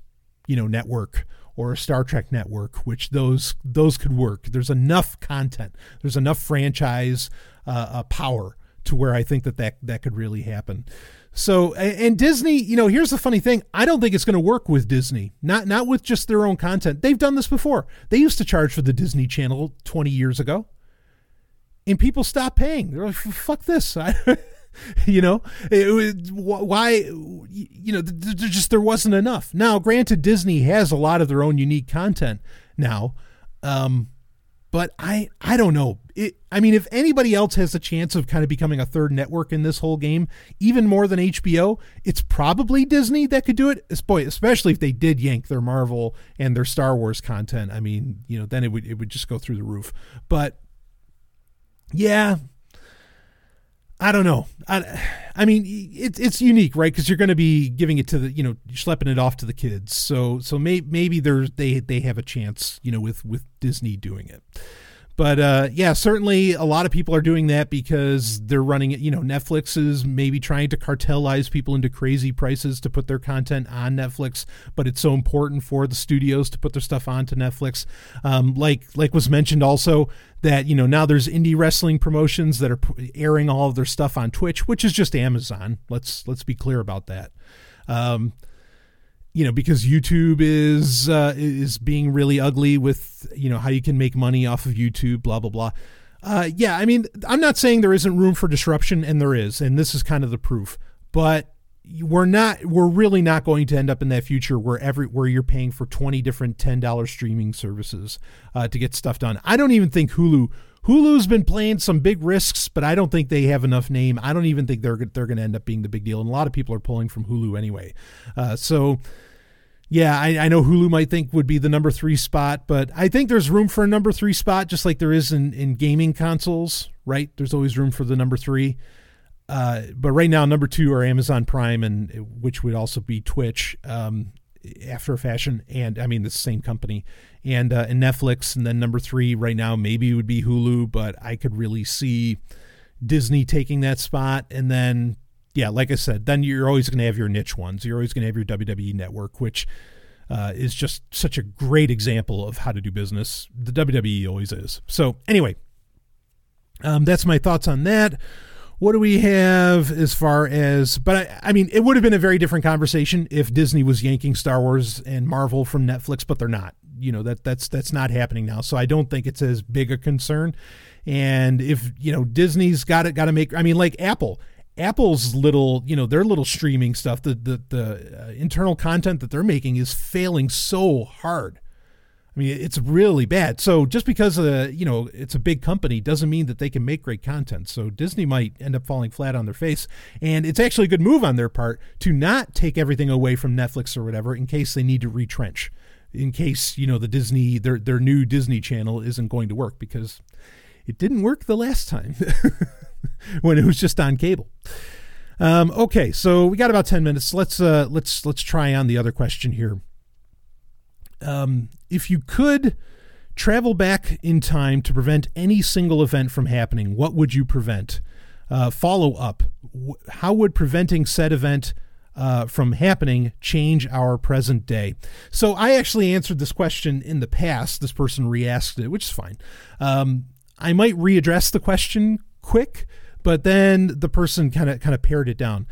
you know, network or a Star Trek network, which those those could work. There's enough content, there's enough franchise uh, uh, power to where I think that that, that could really happen. So and Disney, you know, here's the funny thing. I don't think it's going to work with Disney. Not not with just their own content. They've done this before. They used to charge for the Disney Channel 20 years ago. And people stopped paying. They're like, "Fuck this." [LAUGHS] [LAUGHS] you know, it, why you know, there just there wasn't enough. Now, granted Disney has a lot of their own unique content now. Um but I I don't know. It, I mean, if anybody else has a chance of kind of becoming a third network in this whole game, even more than HBO, it's probably Disney that could do it. Boy, especially if they did yank their Marvel and their Star Wars content. I mean, you know, then it would it would just go through the roof. But yeah, I don't know. I, I mean, it's it's unique, right? Because you're going to be giving it to the, you know, schlepping it off to the kids. So so may, maybe there's they they have a chance, you know, with with Disney doing it. But uh, yeah, certainly a lot of people are doing that because they're running it. You know, Netflix is maybe trying to cartelize people into crazy prices to put their content on Netflix, but it's so important for the studios to put their stuff onto Netflix. Um, like like was mentioned also that you know now there's indie wrestling promotions that are airing all of their stuff on Twitch, which is just Amazon. Let's let's be clear about that. Um, you know because YouTube is uh, is being really ugly with you know how you can make money off of YouTube, blah blah blah. Uh, yeah, I mean, I'm not saying there isn't room for disruption, and there is, and this is kind of the proof. But we're not, we're really not going to end up in that future where every where you're paying for 20 different ten dollar streaming services uh, to get stuff done. I don't even think Hulu. Hulu's been playing some big risks, but I don't think they have enough name. I don't even think they're they're going to end up being the big deal. And a lot of people are pulling from Hulu anyway. Uh, so yeah, I, I, know Hulu might think would be the number three spot, but I think there's room for a number three spot, just like there is in, in gaming consoles, right? There's always room for the number three. Uh, but right now, number two are Amazon Prime, and which would also be Twitch, um, after a fashion, and I mean the same company, and uh, and Netflix, and then number three right now maybe would be Hulu, but I could really see Disney taking that spot, and then yeah, like I said, then you're always going to have your niche ones. You're always going to have your WWE network, which uh, is just such a great example of how to do business. The WWE always is. So, anyway, um, that's my thoughts on that. What do we have as far as, but I, I, mean, it would have been a very different conversation if Disney was yanking Star Wars and Marvel from Netflix, but they're not. You know that that's that's not happening now. So I don't think it's as big a concern. And if you know Disney's got it, got to make. I mean, like Apple. Apple's little, you know, their little streaming stuff, the the, the uh, internal content that they're making is failing so hard. I mean, it's really bad. So just because uh, you know it's a big company doesn't mean that they can make great content. So Disney might end up falling flat on their face, and it's actually a good move on their part to not take everything away from Netflix or whatever in case they need to retrench, in case you know the Disney their their new Disney channel isn't going to work because it didn't work the last time. [LAUGHS] when it was just on cable. Um, okay, so we got about ten minutes. Let's uh, let's let's try on the other question here. Um, if you could travel back in time to prevent any single event from happening, what would you prevent? Uh, follow up: How would preventing said event uh, from happening change our present day? So I actually answered this question in the past. This person re-asked it, which is fine. Um, I might readdress the question quick but then the person kind of kind of pared it down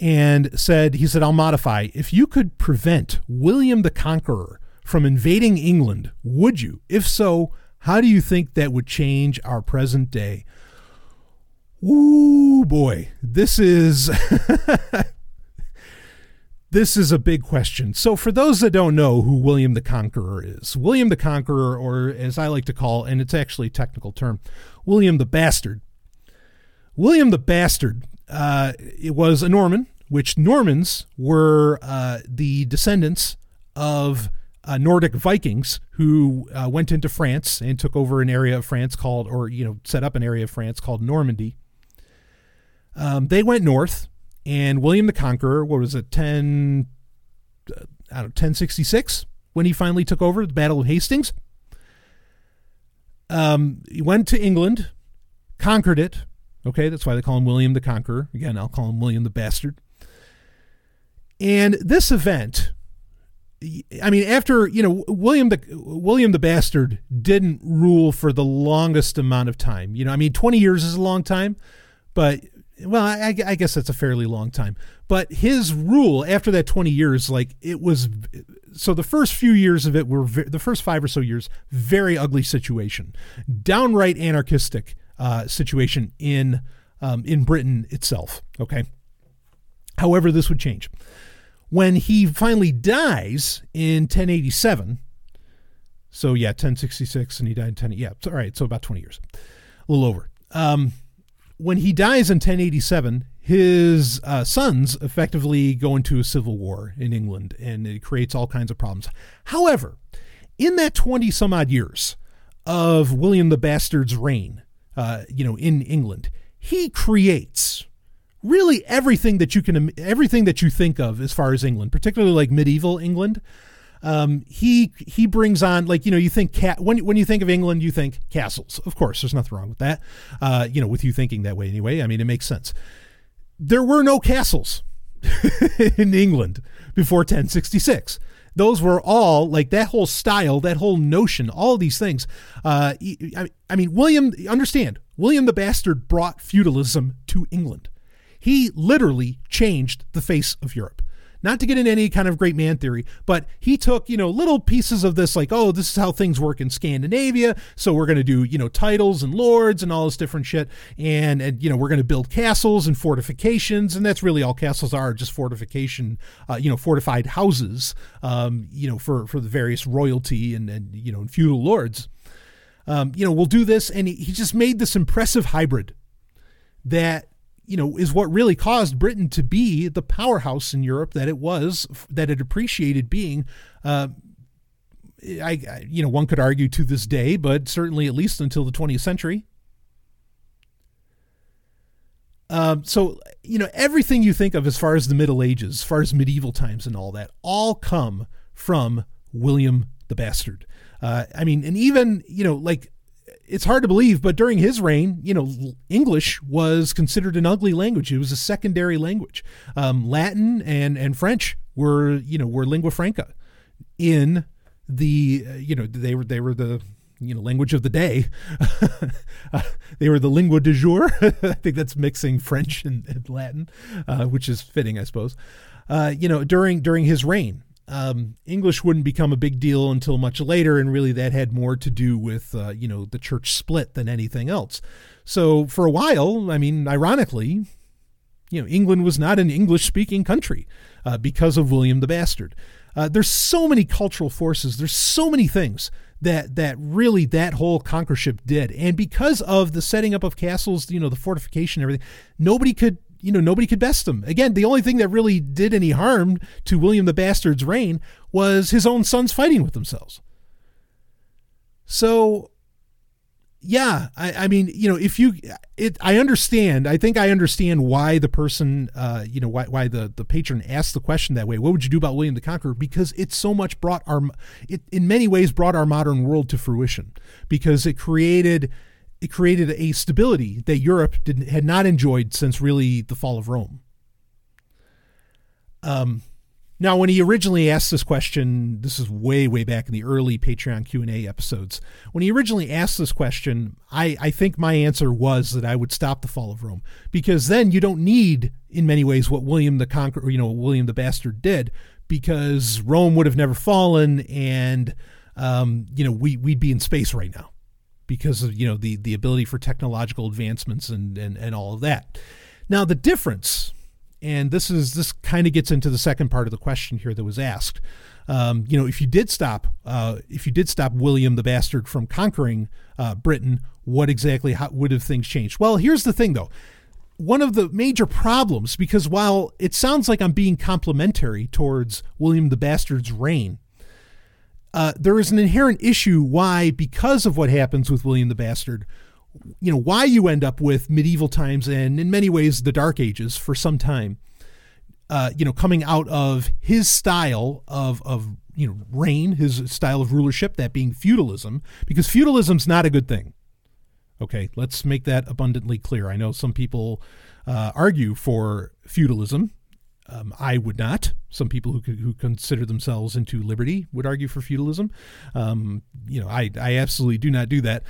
and said, he said, I'll modify. If you could prevent William the Conqueror from invading England, would you? If so, how do you think that would change our present day? Ooh boy, this is [LAUGHS] this is a big question. So for those that don't know who William the Conqueror is, William the Conqueror, or as I like to call, and it's actually a technical term, William the Bastard, William the Bastard uh, it was a Norman, which Normans were uh, the descendants of uh, Nordic Vikings who uh, went into France and took over an area of France called, or you know, set up an area of France called Normandy. Um, they went north, and William the Conqueror, what was it, ten, uh, I ten sixty six, when he finally took over the Battle of Hastings. Um, he went to England, conquered it, Okay, that's why they call him William the Conqueror. Again, I'll call him William the Bastard. And this event, I mean, after you know, William the William the Bastard didn't rule for the longest amount of time. You know, I mean, twenty years is a long time, but well, I, I guess that's a fairly long time. But his rule after that twenty years, like it was, so the first few years of it were the first five or so years, very ugly situation, downright anarchistic uh, situation in um, in Britain itself. Okay. However, this would change when he finally dies in 1087. So yeah, 1066, and he died in 10. Yeah, all right. So about 20 years, a little over. Um, when he dies in 1087, his uh, sons effectively go into a civil war in England, and it creates all kinds of problems. However, in that 20 some odd years of William the Bastard's reign, uh, you know, in England. he creates really everything that you can everything that you think of as far as England, particularly like medieval England. Um, he he brings on like you know you think when when you think of England you think castles. Of course there's nothing wrong with that uh, you know with you thinking that way anyway. I mean it makes sense. There were no castles [LAUGHS] in England before 1066 those were all like that whole style that whole notion all these things uh, I, I mean William understand William the Bastard brought feudalism to England he literally changed the face of Europe. Not to get into any kind of great man theory, but he took, you know, little pieces of this, like, oh, this is how things work in Scandinavia. So we're going to do, you know, titles and lords and all this different shit. And, and you know, we're going to build castles and fortifications. And that's really all castles are just fortification, uh, you know, fortified houses, um, you know, for, for the various royalty and, and you know, and feudal lords. Um, you know, we'll do this. And he, he just made this impressive hybrid that you know, is what really caused Britain to be the powerhouse in Europe that it was, that it appreciated being. Uh, I, you know, one could argue to this day, but certainly at least until the 20th century. Um, so, you know, everything you think of as far as the Middle Ages, as far as medieval times and all that, all come from William the Bastard. Uh, I mean, and even, you know, like it's hard to believe, but during his reign, you know, English was considered an ugly language. It was a secondary language. Um, Latin and and French were, you know, were lingua franca in the, uh, you know, they were they were the you know language of the day. [LAUGHS] uh, they were the lingua de jour. [LAUGHS] I think that's mixing French and, and Latin, uh, which is fitting, I suppose. Uh, you know, during during his reign, um, English wouldn't become a big deal until much later, and really that had more to do with uh, you know the church split than anything else. So for a while, I mean, ironically, you know, England was not an English-speaking country uh, because of William the Bastard. Uh, there's so many cultural forces. There's so many things that that really that whole conquerorship did, and because of the setting up of castles, you know, the fortification, everything, nobody could you know, nobody could best him. Again, the only thing that really did any harm to William the Bastard's reign was his own sons fighting with themselves. So, yeah, I, I mean, you know, if you, it, I understand. I think I understand why the person, uh, you know, why why the the patron asked the question that way. What would you do about William the Conqueror? Because it so much brought our, it in many ways brought our modern world to fruition. Because it created it created a stability that Europe did, had not enjoyed since really the fall of Rome. Um, now, when he originally asked this question, this is way, way back in the early Patreon Q and A episodes. When he originally asked this question, I, I think my answer was that I would stop the fall of Rome because then you don't need, in many ways, what William the Conqueror, you know, William the Bastard did, because Rome would have never fallen, and um, you know, we we'd be in space right now because of you know the the ability for technological advancements and and, and all of that. Now the difference, and this is this kind of gets into the second part of the question here that was asked. Um, you know, if you did stop, uh, if you did stop William the Bastard from conquering uh, Britain, what exactly how, would have things changed? Well, here's the thing, though. One of the major problems, because while it sounds like I'm being complimentary towards William the Bastard's reign, uh, there is an inherent issue why, because of what happens with William the Bastard, you know, why you end up with medieval times and in many ways the Dark Ages for some time. Uh, you know, coming out of his style of of you know reign, his style of rulership, that being feudalism, because feudalism's not a good thing. Okay, let's make that abundantly clear. I know some people uh, argue for feudalism, um, I would not. Some people who, who consider themselves into liberty would argue for feudalism. Um, you know, I, I absolutely do not do that.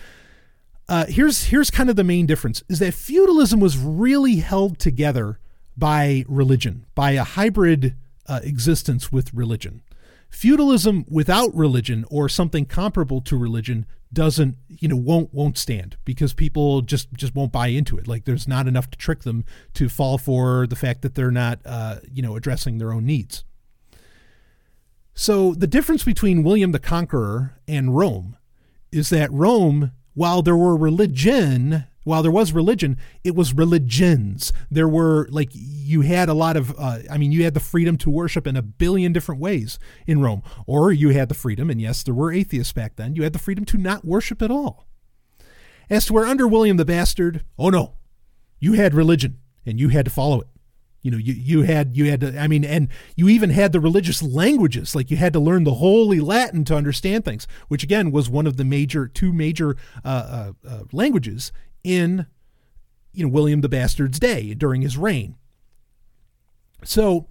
Uh, here's here's kind of the main difference: is that feudalism was really held together by religion, by a hybrid uh, existence with religion. Feudalism without religion or something comparable to religion doesn't you know won't won't stand because people just just won't buy into it. Like there's not enough to trick them to fall for the fact that they're not uh, you know addressing their own needs. So the difference between William the Conqueror and Rome is that Rome while there were religion while there was religion, it was religions. There were like you had a lot of, uh, I mean, you had the freedom to worship in a billion different ways in Rome, or you had the freedom, and yes, there were atheists back then. You had the freedom to not worship at all. As to where under William the Bastard, oh no, you had religion and you had to follow it. You know, you, you had you had to I mean, and you even had the religious languages, like you had to learn the Holy Latin to understand things, which again was one of the major two major uh, uh, uh, languages in you know William the Bastard's day during his reign. So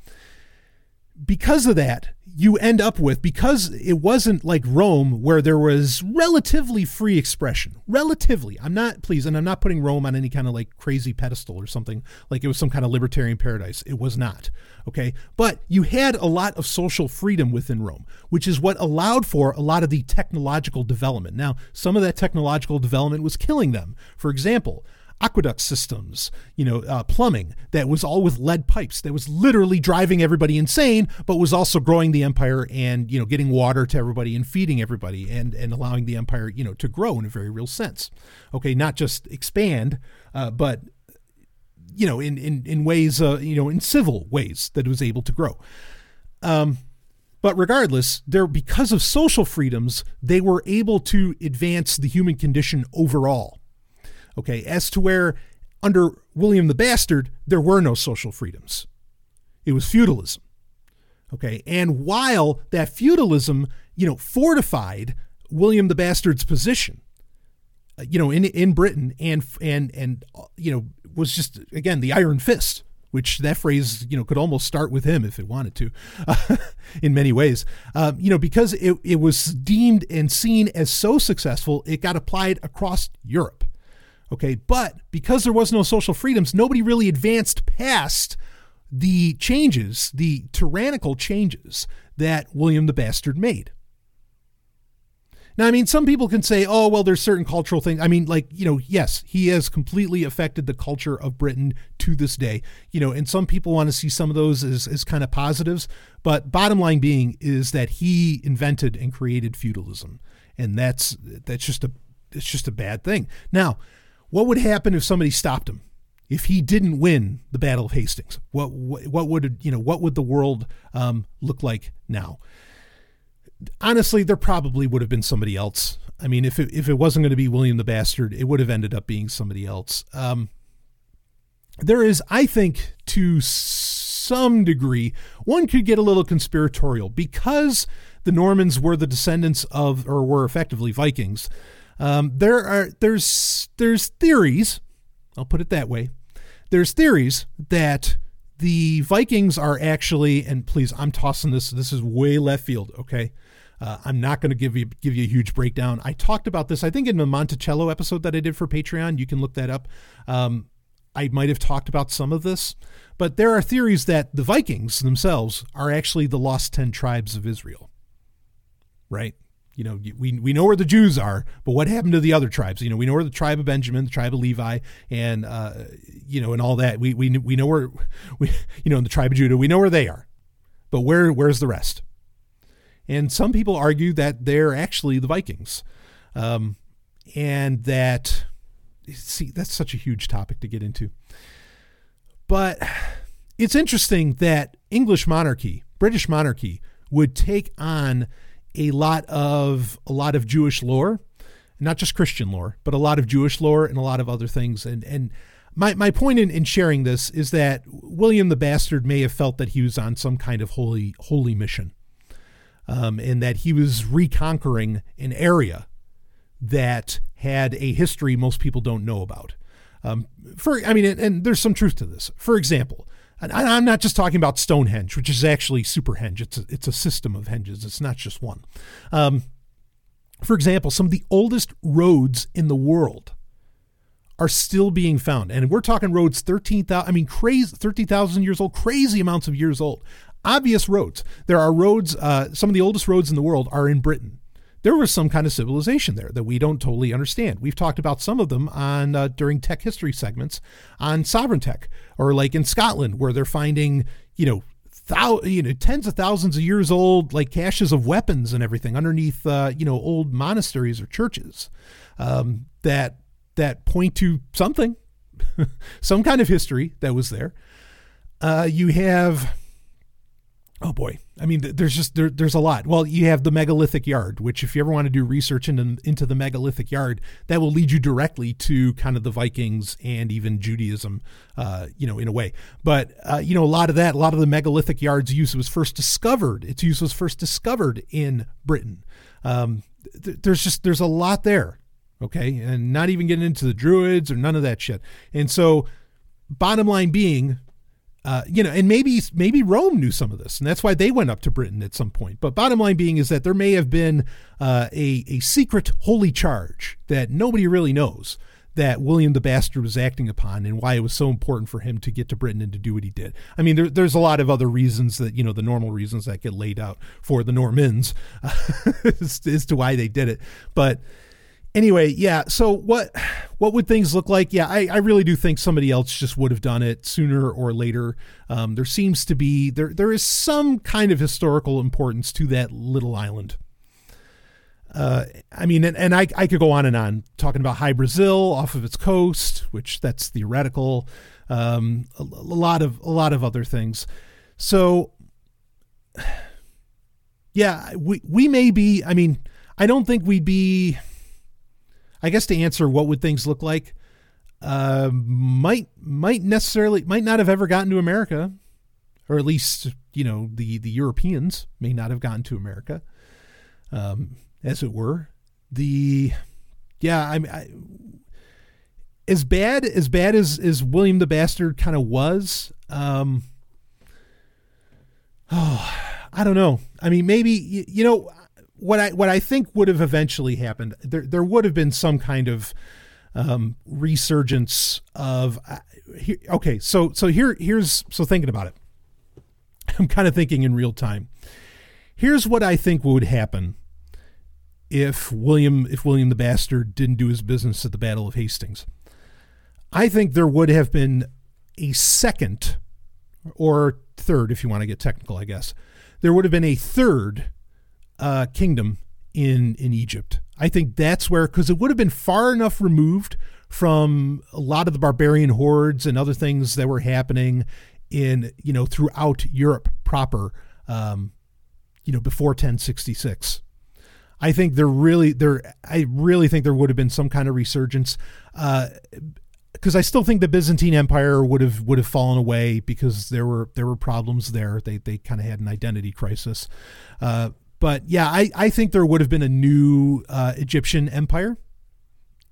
because of that, you end up with because it wasn't like Rome where there was relatively free expression. Relatively. I'm not please and I'm not putting Rome on any kind of like crazy pedestal or something like it was some kind of libertarian paradise. It was not. Okay? But you had a lot of social freedom within Rome, which is what allowed for a lot of the technological development. Now, some of that technological development was killing them. For example, aqueduct systems, you know, uh, plumbing that was all with lead pipes that was literally driving everybody insane, but was also growing the empire and, you know, getting water to everybody and feeding everybody and, and allowing the empire, you know, to grow in a very real sense. Okay, not just expand, uh, but you know, in in in ways, uh, you know, in civil ways that it was able to grow. Um, but regardless, there because of social freedoms, they were able to advance the human condition overall. Okay, as to where under William the Bastard, there were no social freedoms. It was feudalism. Okay, and while that feudalism, you know, fortified William the Bastard's position, uh, you know, in in Britain and and and you know was just again the iron fist, which that phrase you know could almost start with him if it wanted to, uh, [LAUGHS] in many ways. Uh, you know, because it it was deemed and seen as so successful, it got applied across Europe. Okay, but because there was no social freedoms, nobody really advanced past the changes, the tyrannical changes that William the Bastard made. Now, I mean, some people can say, oh, well, there's certain cultural things. I mean, like, you know, yes, he has completely affected the culture of Britain to this day, you know, and some people want to see some of those as, as kind of positives. But bottom line being is that he invented and created feudalism. And that's, that's just a, it's just a bad thing. Now, what would happen if somebody stopped him? If he didn't win the Battle of Hastings, what what, what would you know? What would the world um, look like now? Honestly, there probably would have been somebody else. I mean, if it, if it wasn't going to be William the Bastard, it would have ended up being somebody else. Um, there is, I think, to some degree, one could get a little conspiratorial because the Normans were the descendants of, or were effectively Vikings. Um, there are there's there's theories. I'll put it that way. There's theories that the Vikings are actually, and please, I'm tossing this. This is way left field. Okay, uh, I'm not going to give you give you a huge breakdown. I talked about this, I think, in the Monticello episode that I did for Patreon. You can look that up. Um, I might have talked about some of this, but there are theories that the Vikings themselves are actually the lost ten tribes of Israel. Right? You know, we, we know where the Jews are, but what happened to the other tribes? You know, we know where the tribe of Benjamin, the tribe of Levi, and uh, you know, and all that. We we we know where [LAUGHS] we you know, in the tribe of Judah, we know where they are, but where where's the rest? And some people argue that they're actually the Vikings, um, and that see that's such a huge topic to get into. But it's interesting that English monarchy, British monarchy, would take on a lot of a lot of Jewish lore, not just Christian lore, but a lot of Jewish lore and a lot of other things. And and my, my point in, in sharing this is that William the Bastard may have felt that he was on some kind of holy holy mission, um, and that he was reconquering an area that had a history most people don't know about. Um, for I mean, and, and there's some truth to this. For example, and I'm not just talking about Stonehenge, which is actually Superhenge. It's a, it's a system of henges. It's not just one. Um, for example, some of the oldest roads in the world are still being found, and we're talking roads thirteen thousand. I mean, crazy thirteen thousand years old, crazy amounts of years old. Obvious roads. There are roads. Uh, some of the oldest roads in the world are in Britain there was some kind of civilization there that we don't totally understand. We've talked about some of them on uh, during tech history segments on Sovryn Tech, or like in Scotland where they're finding you know thou you know tens of thousands of years old like caches of weapons and everything underneath uh, you know old monasteries or churches um, that that point to something, [LAUGHS] some kind of history that was there. Uh, you have Oh boy. I mean, there's just there, there's a lot. Well, you have the megalithic yard, which if you ever want to do research into, into the megalithic yard, that will lead you directly to kind of the Vikings and even Judaism, uh, you know, in a way. But uh, you know, a lot of that, a lot of the megalithic yard's use was first discovered. Its use was first discovered in Britain. Um, th- there's just there's a lot there, okay, and not even getting into the Druids or none of that shit. And so, bottom line being, uh, you know, and maybe maybe Rome knew some of this, and that's why they went up to Britain at some point. But bottom line being is that there may have been uh, a a secret holy charge that nobody really knows that William the Bastard was acting upon, and why it was so important for him to get to Britain and to do what he did. I mean, there, there's a lot of other reasons that you know the normal reasons that get laid out for the Normans uh, [LAUGHS] as, as to why they did it, but anyway, yeah. So what what would things look like? Yeah, I, I really do think somebody else just would have done it sooner or later. Um, there seems to be there there is some kind of historical importance to that little island. Uh, I mean, and, and I, I could go on and on talking about Hy-Brasil off of its coast, which that's theoretical. Um, a, a lot of a lot of other things. So, [SIGHS] yeah, we we may be. I mean, I don't think we'd be I guess to answer what would things look like, uh, might might necessarily might not have ever gotten to America, or at least you know the the Europeans may not have gotten to America, um, as it were. The yeah, I. I, as bad as bad as as William the Bastard kind of was, um, oh, [SIGHS] I don't know. I mean, maybe you, you know what I what I think would have eventually happened, there there would have been some kind of um, resurgence of. Uh, here, okay, so so here here's so thinking about it. [LAUGHS] I'm kind of thinking in real time. Here's what I think would happen if William if William the Bastard didn't do his business at the Battle of Hastings. I think there would have been a second or third, if you want to get technical, I guess. There would have been a third uh, kingdom in in Egypt. I think that's where because it would have been far enough removed from a lot of the barbarian hordes and other things that were happening in you know throughout Europe proper. Um, you know before 1066. I think there really there I really think there would have been some kind of resurgence. because uh, I still think the Byzantine Empire would have would have fallen away because there were there were problems there. They they kind of had an identity crisis. Uh, but yeah, I, I think there would have been a new uh, Egyptian empire,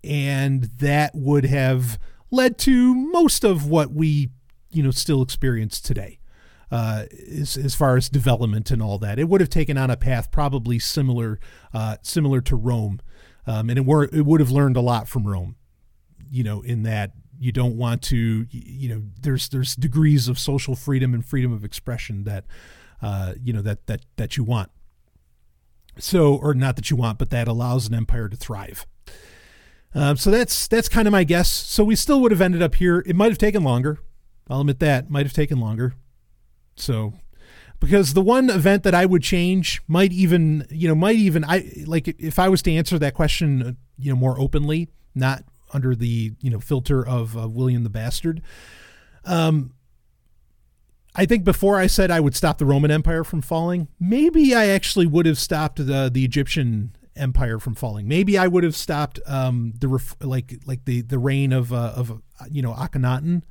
and that would have led to most of what we you know still experience today. Uh, as, as far as development and all that, it would have taken on a path probably similar uh, similar to Rome, um, and it were it would have learned a lot from Rome. You know, in that you don't want to you know there's there's degrees of social freedom and freedom of expression that uh, you know that that that you want so, or not that you want, but that allows an empire to thrive. Um, so that's that's kind of my guess. So we still would have ended up here. It might have taken longer. I'll admit that might have taken longer. So because the one event that I would change might even you know might even I like if I was to answer that question you know more openly, not under the you know filter of uh, William the Bastard. Um, I think before I said I would stop the Roman Empire from falling, maybe I actually would have stopped the the Egyptian Empire from falling. Maybe I would have stopped um, the ref, like like the the reign of uh, of you know Akhenaten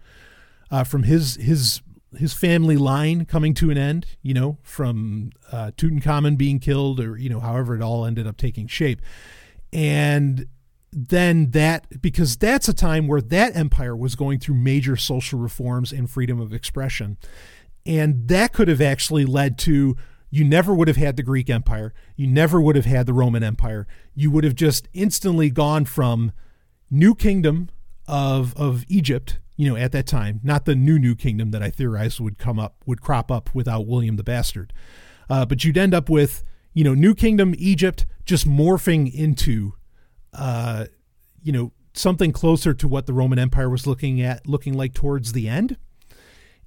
uh, from his his his family line coming to an end. You know, from uh, Tutankhamun being killed, or you know, however it all ended up taking shape, and then that because that's a time where that empire was going through major social reforms and freedom of expression. And that could have actually led to you never would have had the greek empire. You never would have had the roman empire. You would have just instantly gone from new kingdom of of egypt you know at that time not the new new kingdom that i theorized would come up would crop up without william the bastard. Uh, but you'd end up with you know new kingdom egypt just morphing into uh, you know, something closer to what the Roman Empire was looking at, looking like towards the end.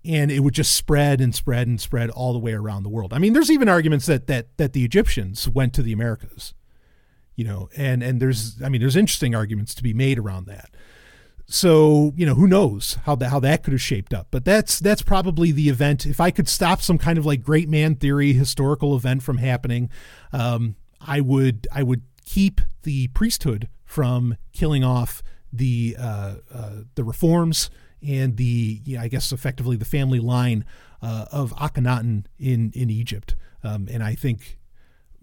And it would just spread and spread and spread all the way around the world. I mean, there's even arguments that that that the Egyptians went to the Americas, you know, and and there's I mean, there's interesting arguments to be made around that. so you know who knows how that how that could have shaped up but that's that's probably the event if i could stop some kind of like great man theory historical event from happening um, i would i would keep the priesthood from killing off the uh, uh, the reforms and the i guess effectively the family line uh, of akhenaten in in egypt. Um, and i think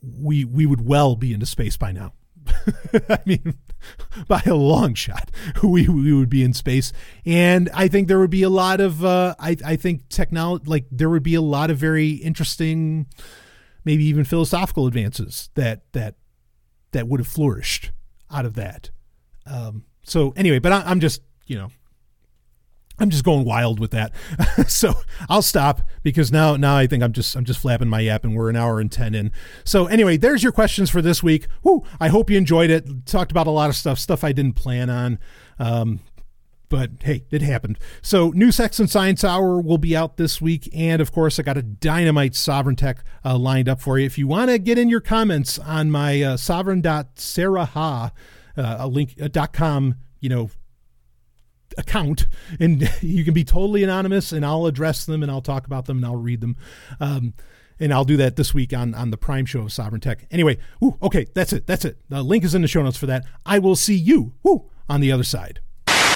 we we would well be into space by now. [LAUGHS] I mean, [LAUGHS] by a long shot, [LAUGHS] we we would be in space, and I think there would be a lot of uh, I I think technology like there would be a lot of very interesting, maybe even philosophical advances that that that would have flourished out of that. Um, so anyway, but I, I'm just you know I'm just going wild with that. [LAUGHS] so I'll stop because now now I think I'm just I'm just flapping my yap and we're an hour and 10 in. So anyway, there's your questions for this week. Whew, I hope you enjoyed it. Talked about a lot of stuff, stuff I didn't plan on. Um, but hey, it happened. So, New Sex and Science Hour will be out this week. And of course, I got a dynamite Sovryn Tech uh, lined up for you. If you want to get in your comments on my uh, sovryn.sarahah, uh, a link, uh, dot com, you know, account and [LAUGHS] you can be totally anonymous and I'll address them and I'll talk about them and I'll read them. Um, and I'll do that this week on, on the Prime Show of Sovryn Tech. Anyway, ooh, okay, that's it. That's it. The link is in the show notes for that. I will see you woo, on the other side.